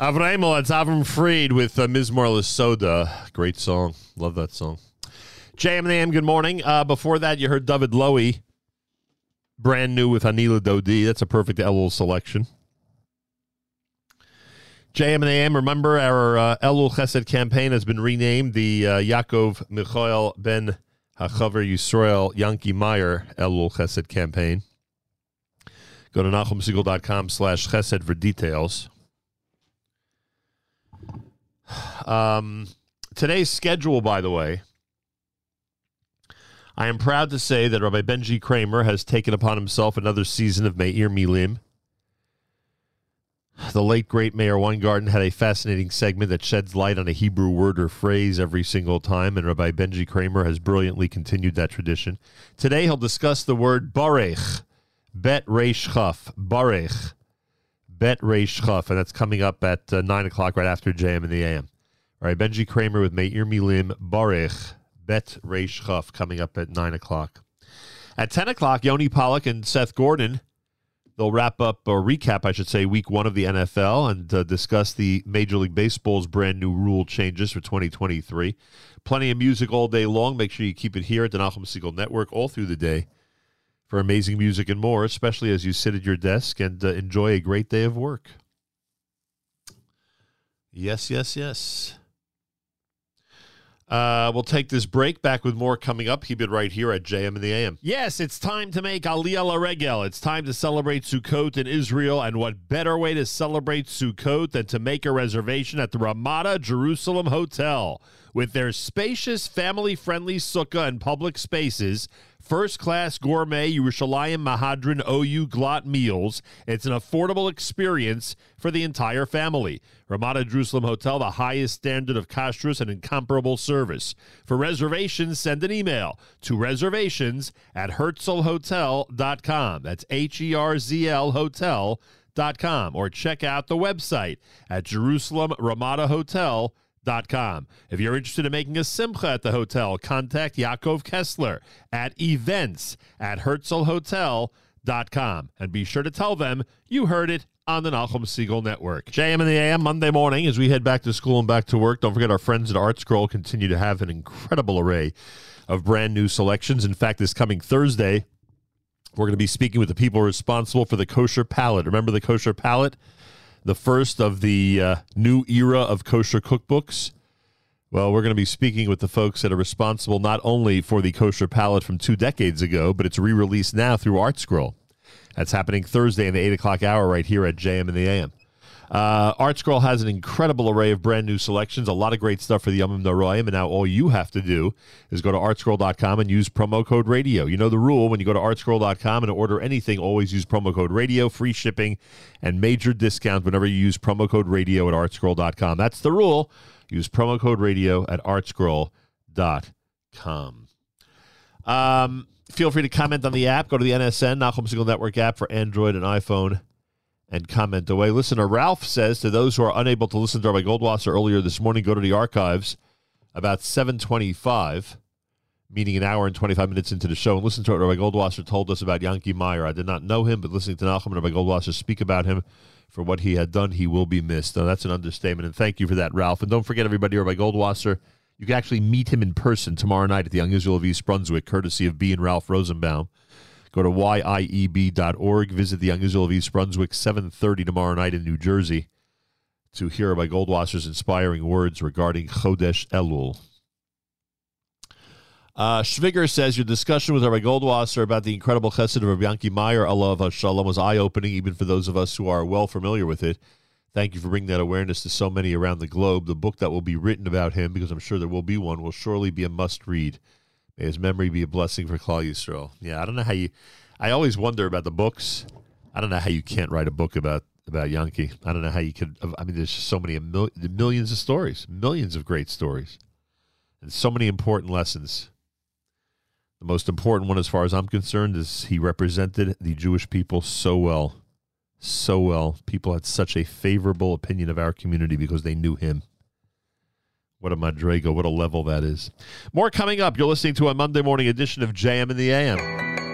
Avremel, it's Avram Fried with uh, Mizmor Soda. Great song. Love that song. JM the AM, good morning. Uh, before that, you heard David Lowy, brand new with Anila Dodi. That's a perfect Elul selection. JM and AM, remember our uh, Elul Chesed campaign has been renamed the uh, Yaakov Michael Ben Hachaver Yisrael Yankee Meyer Elul Chesed campaign. Go to NachumSegal.com slash chesed for details. Um, today's schedule, by the way, I am proud to say that Rabbi Benji Kramer has taken upon himself another season of Meir Milim. The late, great Mayor Weingarten had a fascinating segment that sheds light on a Hebrew word or phrase every single time, and Rabbi Benji Kramer has brilliantly continued that tradition. Today, he'll discuss the word Barech, Bet Reish Chaf, Bet Reish Chaf, and that's coming up at uh, 9 o'clock right after JM in the AM. All right, Benji Kramer with Meir Milim, Barech, Bet Reish Chaf, coming up at 9 o'clock. At 10 o'clock, Yoni Pollock and Seth Gordon They'll wrap up or recap, I should say, week one of the NFL and uh, discuss the Major League Baseball's brand new rule changes for 2023. Plenty of music all day long. Make sure you keep it here at the Nachum Segal Network all through the day for amazing music and more, especially as you sit at your desk and uh, enjoy a great day of work. Yes, yes, yes. Uh, we'll take this break. Back with more coming up. Keep it right here at JM in the AM. Yes, it's time to make Aliyah LaRegel. It's time to celebrate Sukkot in Israel. And what better way to celebrate Sukkot than to make a reservation at the Ramada Jerusalem Hotel? With their spacious, family friendly sukkah and public spaces, first class gourmet Yerushalayim Mehadrin OU Glatt meals, it's an affordable experience for the entire family. Ramada Jerusalem Hotel, the highest standard of kashrus and incomparable service. For reservations, send an email to reservations at herzlhotel.com. That's H E R Z L hotel.com. Or check out the website at Jerusalem Ramada Hotel. If you're interested in making a simcha at the hotel, contact Yaakov Kessler at events at herzlhotel.com. And be sure to tell them you heard it on the Nachum Segal Network. JM in the AM Monday morning as we head back to school and back to work. Don't forget our friends at Art Scroll continue to have an incredible array of brand new selections. In fact, this coming Thursday, we're going to be speaking with the people responsible for the kosher palette. Remember the kosher palette? The first of the uh, new era of kosher cookbooks. Well, we're going to be speaking with the folks that are responsible not only for the kosher palette from two decades ago, but it's re released now through Art Scroll. That's happening Thursday in the 8 o'clock hour right here at JM in the AM. Uh, Art Scroll has an incredible array of brand new selections, a lot of great stuff for the Yomim Noroyim, and now all you have to do is go to artscroll.com and use promo code radio. You know the rule when you go to artscroll.com and order anything, always use promo code radio, free shipping, and major discounts whenever you use promo code radio at artscroll.com. That's the rule. Use promo code radio at artscroll.com. Um, feel free to comment on the app. Go to the NSN, Nachum Segal Network app for Android and iPhone and comment away. Listener Ralph says to those who are unable to listen to Rabbi Goldwasser earlier this morning, go to the archives about 725, meaning an hour and 25 minutes into the show, and listen to what Rabbi Goldwasser told us about Yankee Meyer. I did not know him, but listening to Nachum and Rabbi Goldwasser speak about him for what he had done, he will be missed. Now, that's an understatement, and thank you for that, Ralph. And don't forget, everybody, Rabbi Goldwasser, you can actually meet him in person tomorrow night at the Young Israel of East Brunswick, courtesy of B and Ralph Rosenbaum. Go to yieb.org. Visit the Israel of East Brunswick, 7.30 tomorrow night in New Jersey to hear by Goldwasser's inspiring words regarding Chodesh Elul. Uh, Schwiger says your discussion with Rabbi Goldwasser about the incredible chesed of Rabbi Yanki Meyer, Allah Shalom, was eye-opening even for those of us who are well familiar with it. Thank you for bringing that awareness to so many around the globe. The book that will be written about him, because I'm sure there will be one, will surely be a must-read. May his memory be a blessing for Klal Yisrael. Yeah, I don't know how you. I always wonder about the books. I don't know how you can't write a book about about Yankee. I don't know how you could. I mean, there's just so many mil, millions of stories, millions of great stories, and so many important lessons. The most important one, as far as I'm concerned, is he represented the Jewish people so well, so well. People had such a favorable opinion of our community because they knew him. What a Madrego, what a level that is. More coming up. You're listening to a Monday morning edition of JM in the AM.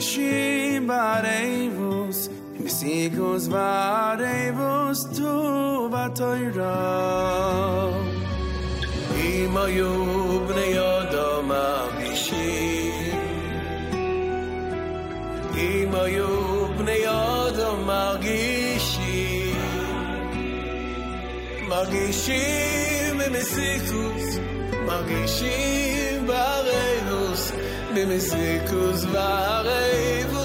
Mishim Barevus, Misikus Barevus Tu Batoira. Im Ayub Neyodom Avishim, Im Ayub Neyodom Margishim, Margishim Misikus, Margishim Barevus. ממסיכוס וערב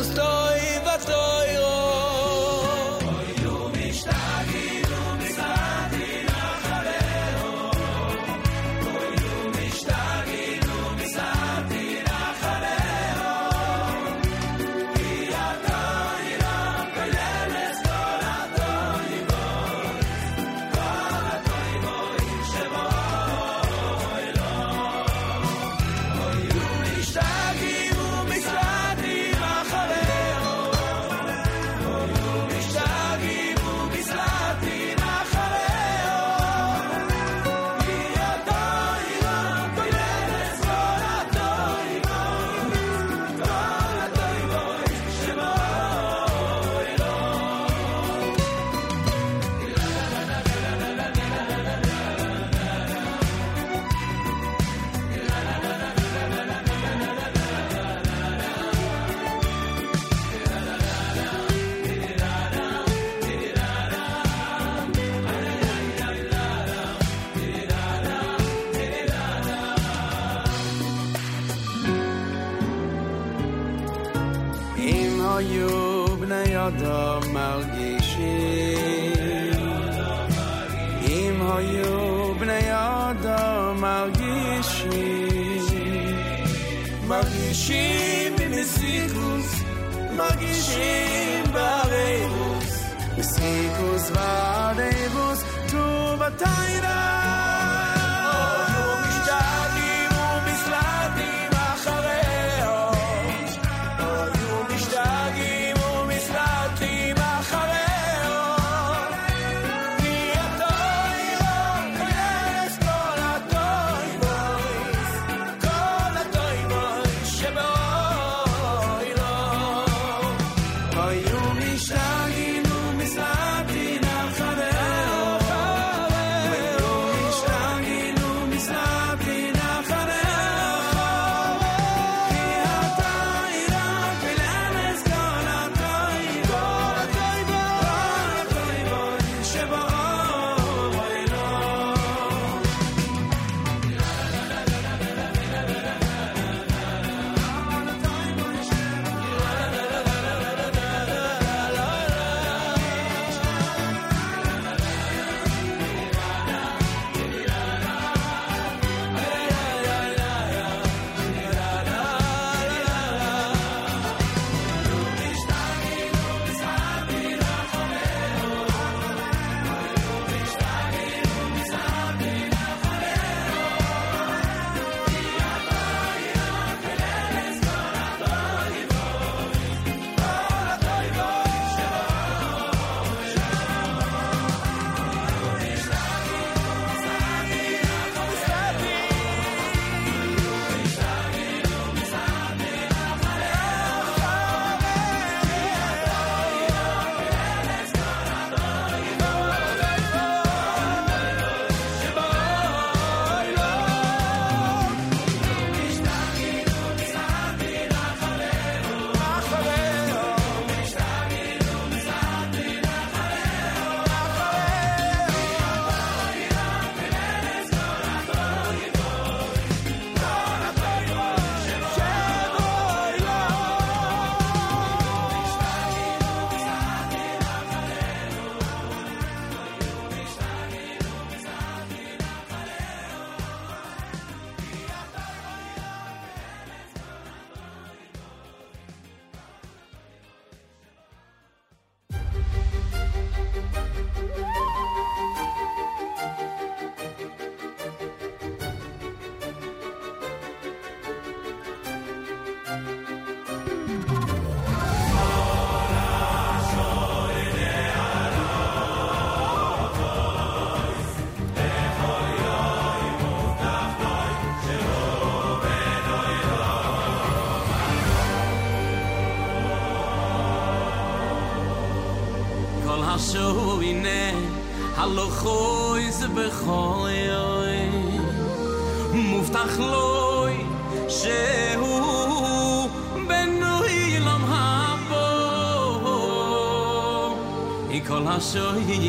בכל יום. מובטח לוי שהוא בנוי למהבו היא כל השוי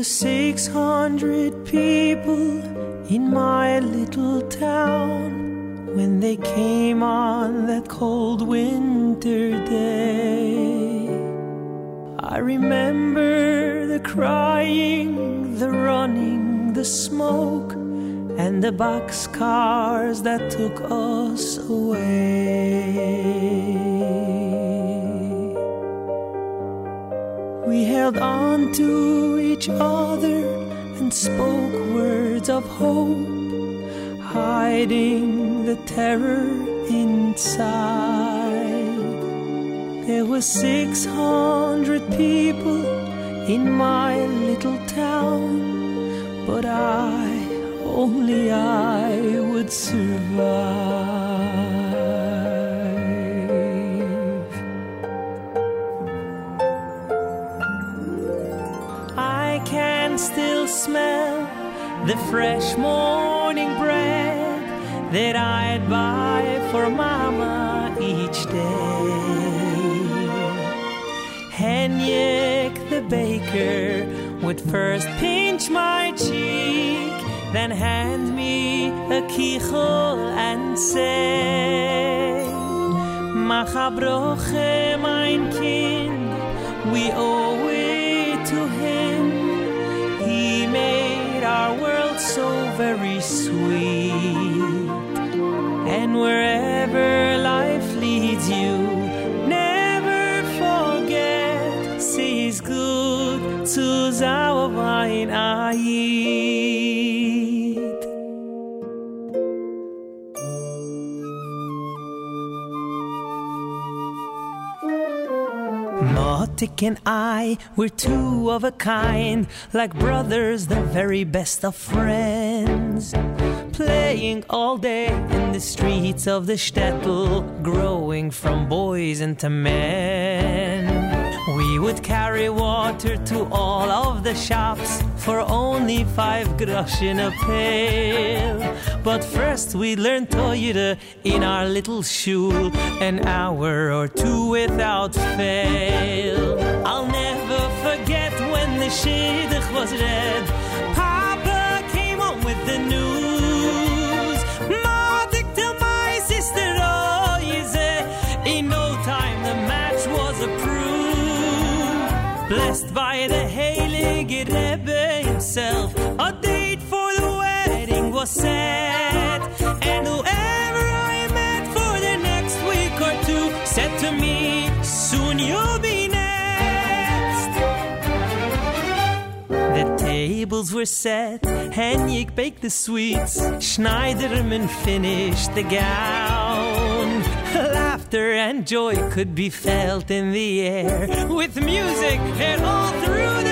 were 600 people in my little town when they came on that cold winter day. I remember the crying, the running, the smoke, and the boxcars that took us away. We held on to each other and spoke words of hope, hiding the terror inside. There were 600 people in my little town, but I, only I would survive. Still smell the fresh morning bread that I'd buy for Mama each day. Henyek the baker would first pinch my cheek, then hand me a kichel and say, Machabroche, mein Kind, we owe so very sweet. And wherever life leads you, never forget, say it's good to Zauwein Ayid. Motik and I, we're two of a kind, like brothers, the very best of friends. Playing all day in the streets of the shtetl, growing from boys into men. Would carry water to all of the shops for only five grosh in a pail. But first we learned Toyota in our little shul, an hour or two without fail. I'll never forget when the shidduch was read. Papa came home with the news. By the Heilige Rebbe himself, a date for the wedding was set. And whoever tables were set, Henyek baked the sweets, Schneiderman finished the gown. Laughter and joy could be felt in the air, with music and all through the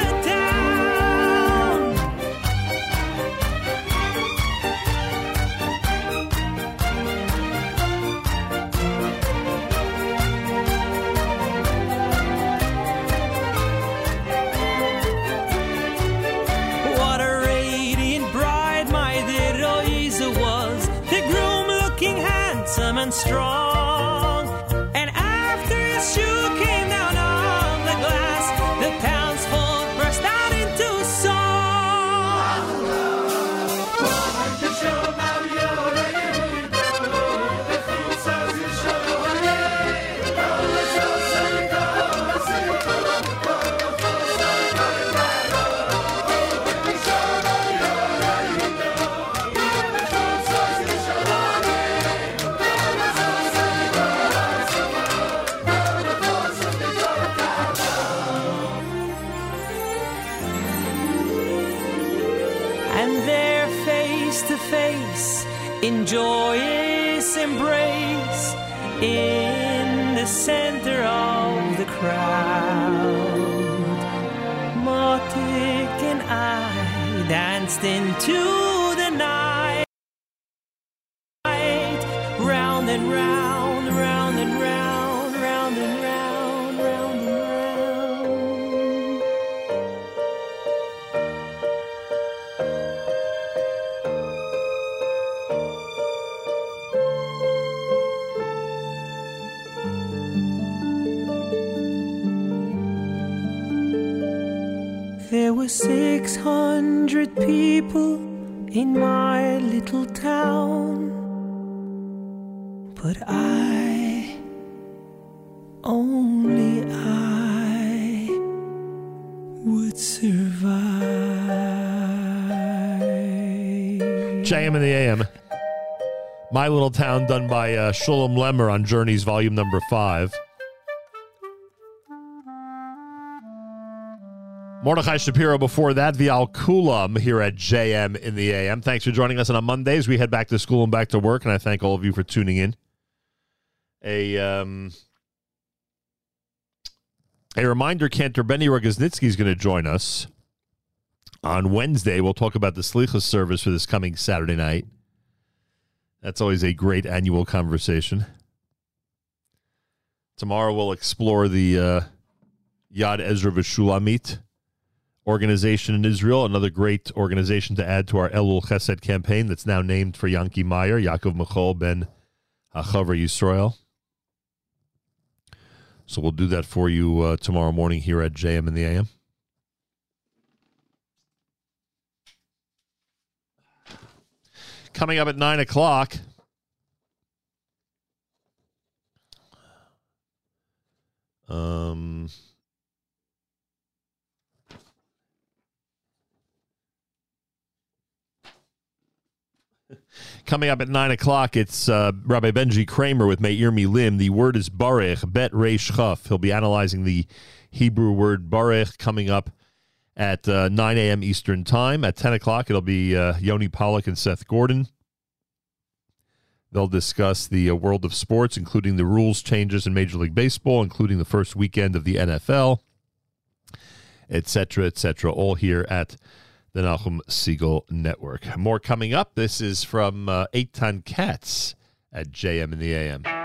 into 600 people in my little town. But I, only I, would survive. JM in the AM. My Little Town, done by uh, Shulem Lemmer on Journeys Volume Number Five. Mordechai Shapiro before that, V'al Kulam here at JM in the AM. Thanks for joining us. And on Mondays, we head back to school and back to work, and I thank all of you for tuning in. A um, a reminder: Cantor Benny Rogosnitzky is going to join us on Wednesday. We'll talk about the Slichas service for this coming Saturday night. That's always a great annual conversation. Tomorrow we'll explore the uh, Yad Ezra V'Shulamit organization in Israel, another great organization to add to our Elul Chesed campaign that's now named for Yanki Meyer, Yaakov Michal ben Hachavar Yisrael. So we'll do that for you uh, tomorrow morning here at JM in the AM. Coming up at 9 o'clock. Um, Coming up at 9 o'clock, it's uh, Rabbi Benji Kramer with Meir Milim. The word is Barech, Bet Reish Chaf. He'll be analyzing the Hebrew word Barech coming up at uh, 9 a.m. Eastern Time. At 10 o'clock, it'll be uh, Yoni Pollock and Seth Gordon. They'll discuss the uh, world of sports, including the rules changes in Major League Baseball, including the first weekend of the NFL, etc., etc., all here at the Nachum Segal Network. More coming up. This is from uh, Eitan Katz at JM in the AM.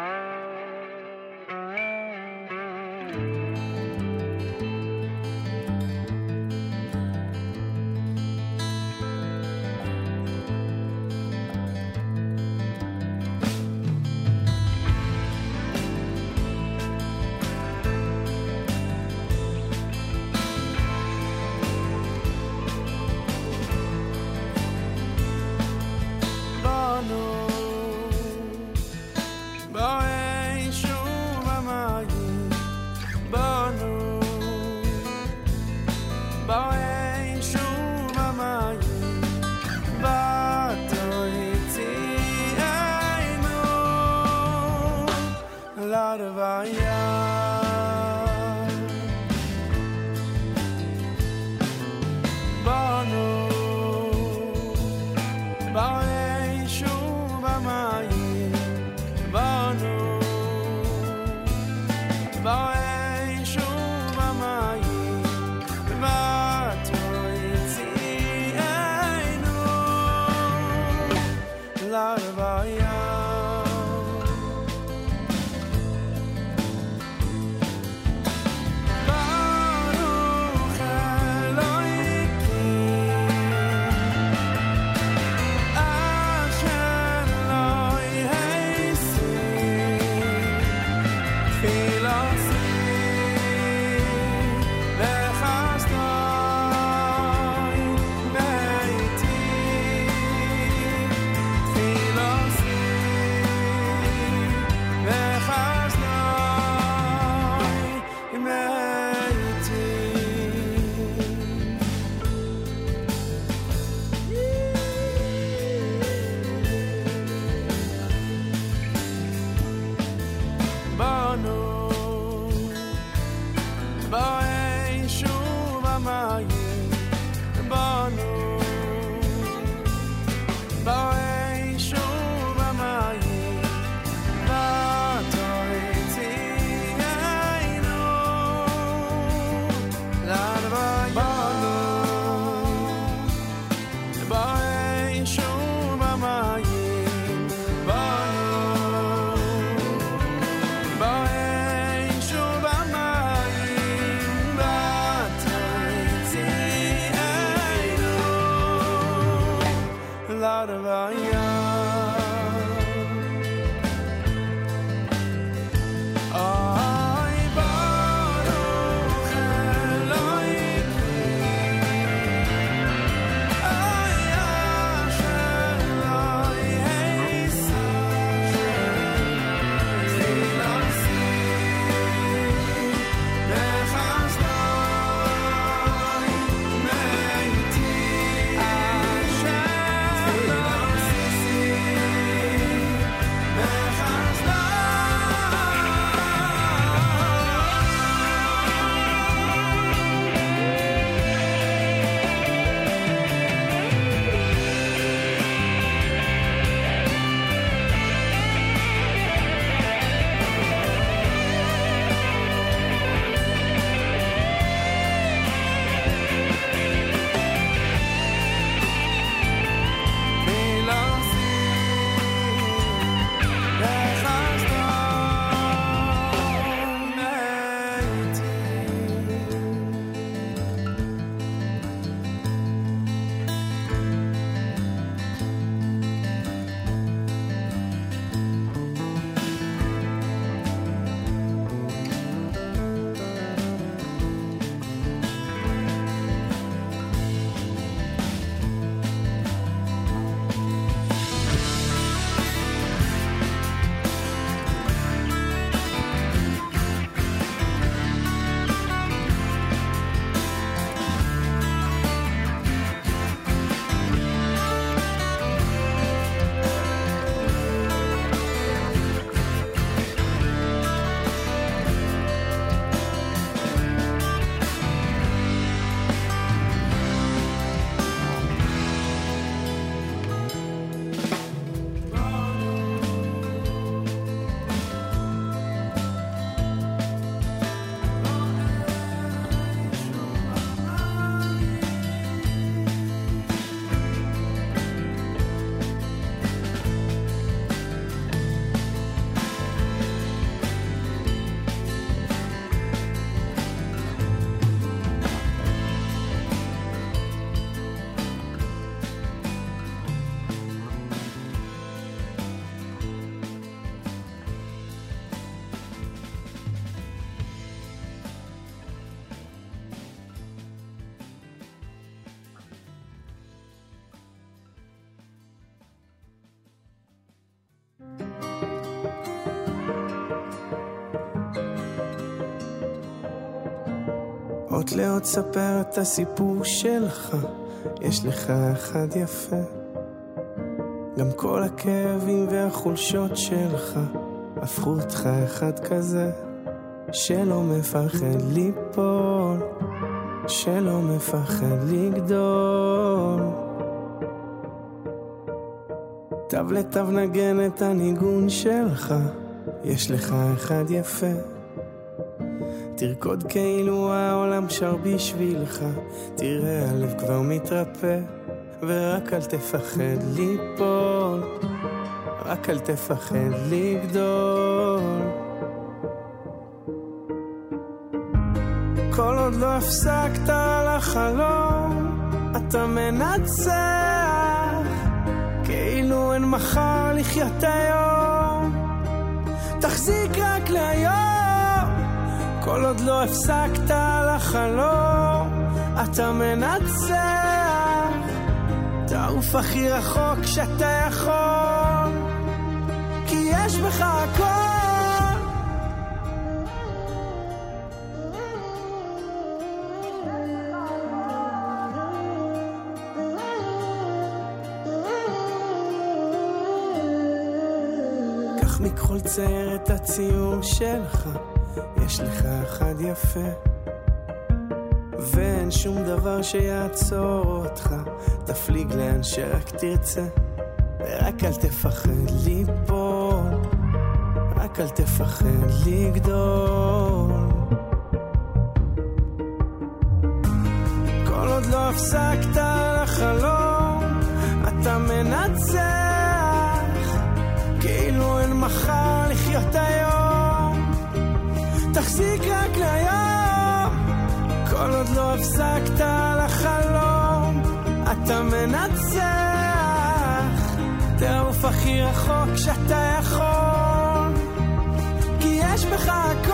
לאות ספר את הסיפור שלך, יש לך אחד יפה. גם כל הכאבים והחולשות שלך, הפכו אותך אחד כזה, שלא מפחד ליפול, שלא מפחד לגדול. תו לתו נגן את הניגון שלך, יש לך אחד יפה. תרקוד כאילו העולם שר בשבילך, תראה הלב כבר מתרפא, ורק אל תפחד ליפול, רק אל תפחד לגדול. כל עוד לא הפסקת לחלום, אתה מנצח, כאילו אין מחר לחיות היום. תחזיק רק להיום. כל עוד לא הפסקת לחלום, אתה מנצח. תעוף הכי רחוק שאתה יכול, כי יש בך הכל. מכחול צייר את הציור שלך, יש לך אחד יפה. ואין שום דבר שיעצור אותך, תפליג לאן שרק תרצה. ורק אל תפחד ליפול, רק אל תפחד לגדול. כל עוד לא הפסקת לחלום, אתה מנצח, כאילו אין מחר לחיות היום. תחזיק רק ליום, כל עוד לא הפסקת לחלום, אתה מנצח, תעוף הכי רחוק שאתה יכול, כי יש בך הכל.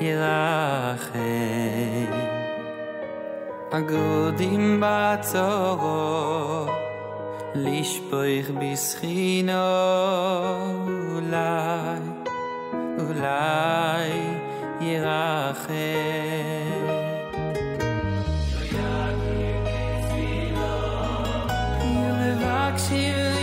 ירחם. אגודים בצורו לשפוך בסחינו אולי, אולי ירחם. מבקשים רישיון,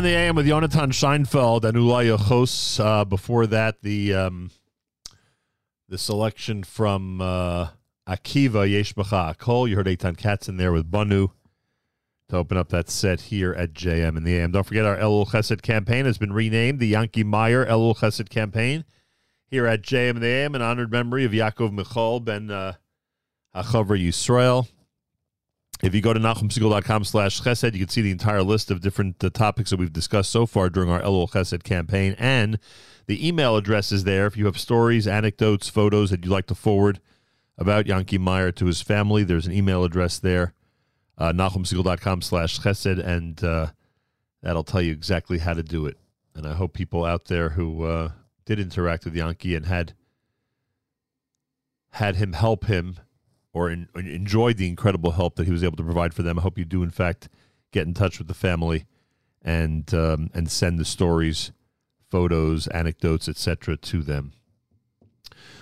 in the AM with Yonatan Scheinfeld and Ulay Yochos. Uh, before that, the um, the selection from uh, Akiva Yesh Bacha Akol. You heard Eitan Katz in there with Banu to open up that set here at JM in the AM. Don't forget our Elul Chesed campaign has been renamed the Yankee Meyer Elul Chesed campaign here at JM in the AM in honored memory of Yaakov Michal ben uh, Hachavra Yisrael. If you go to nachumsegal.com slash chesed, you can see the entire list of different uh, topics that we've discussed so far during our Elul Chesed campaign. And the email address is there. If you have stories, anecdotes, photos that you'd like to forward about Yankee Meyer to his family, there's an email address there, uh, nachumsegal.com slash chesed, and uh, that'll tell you exactly how to do it. And I hope people out there who uh, did interact with Yankee and had had him help him or en- enjoyed the incredible help that he was able to provide for them. I hope you do, in fact, get in touch with the family and um, and send the stories, photos, anecdotes, etc. to them.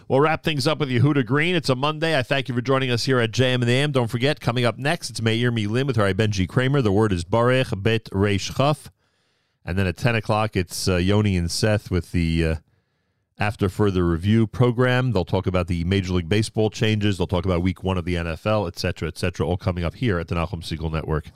We'll wrap things up with Yehuda Green. It's a Monday. I thank you for joining us here at JM and the AM. Don't forget, coming up next, it's Meir Milim with her Benji Kramer. The word is Barech Bet Reish Chaf. And then at 10 o'clock, it's uh, Yoni and Seth with the uh, After Further Review program. They'll talk about the Major League Baseball changes. They'll talk about week one of the NFL, et cetera, et cetera, all coming up here at the Nachum Segal Network.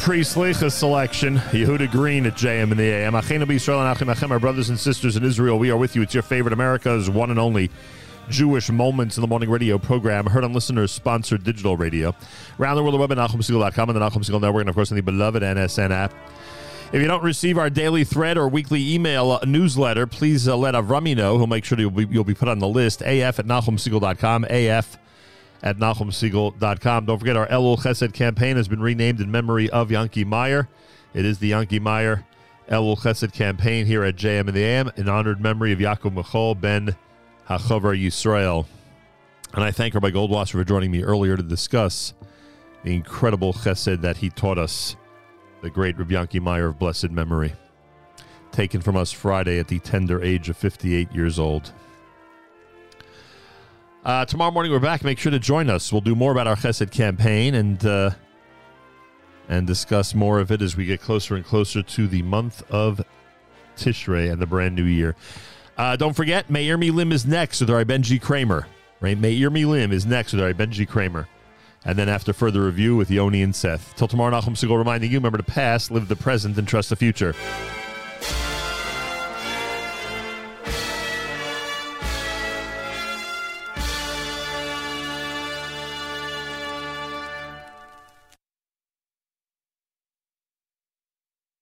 Priestley selection. Yehuda Green at JM in the AM. And our brothers and sisters in Israel. We are with you. It's your favorite America's one and only Jewish Moments in the Morning radio program, heard on listeners sponsored digital radio. Around the world, the web at NachumSegal.com and the Nachum Segal Network, and of course on the beloved NSN app. If you don't receive our daily thread or weekly email uh, newsletter, please uh, let Avrami know. He'll make sure you'll be, you'll be put on the list. AF at NachumSegal.com. AF at NachumSegal.com. Don't forget our Elul Chesed campaign has been renamed in memory of Yankee Meyer. It is the Yankee Meyer Elul Chesed campaign here at JM and the AM in honored memory of Yaakov Michal ben Hachover Yisrael. And I thank Rabbi Goldwasser for joining me earlier to discuss the incredible chesed that he taught us, the great Rabbi Yankee Meyer of blessed memory, taken from us Friday at the tender age of 58 years old. Uh, tomorrow morning we're back. Make sure to join us. We'll do more about our Chesed campaign and uh, and discuss more of it as we get closer and closer to the month of Tishrei and the brand new year. Uh, don't forget, Meir Milim is next with our Benji Kramer. Right, Meir Milim is next with our Benji Kramer. And then after further review with Yoni and Seth. Till tomorrow, Nachum Segal reminding you, remember the past, live the present, and trust the future.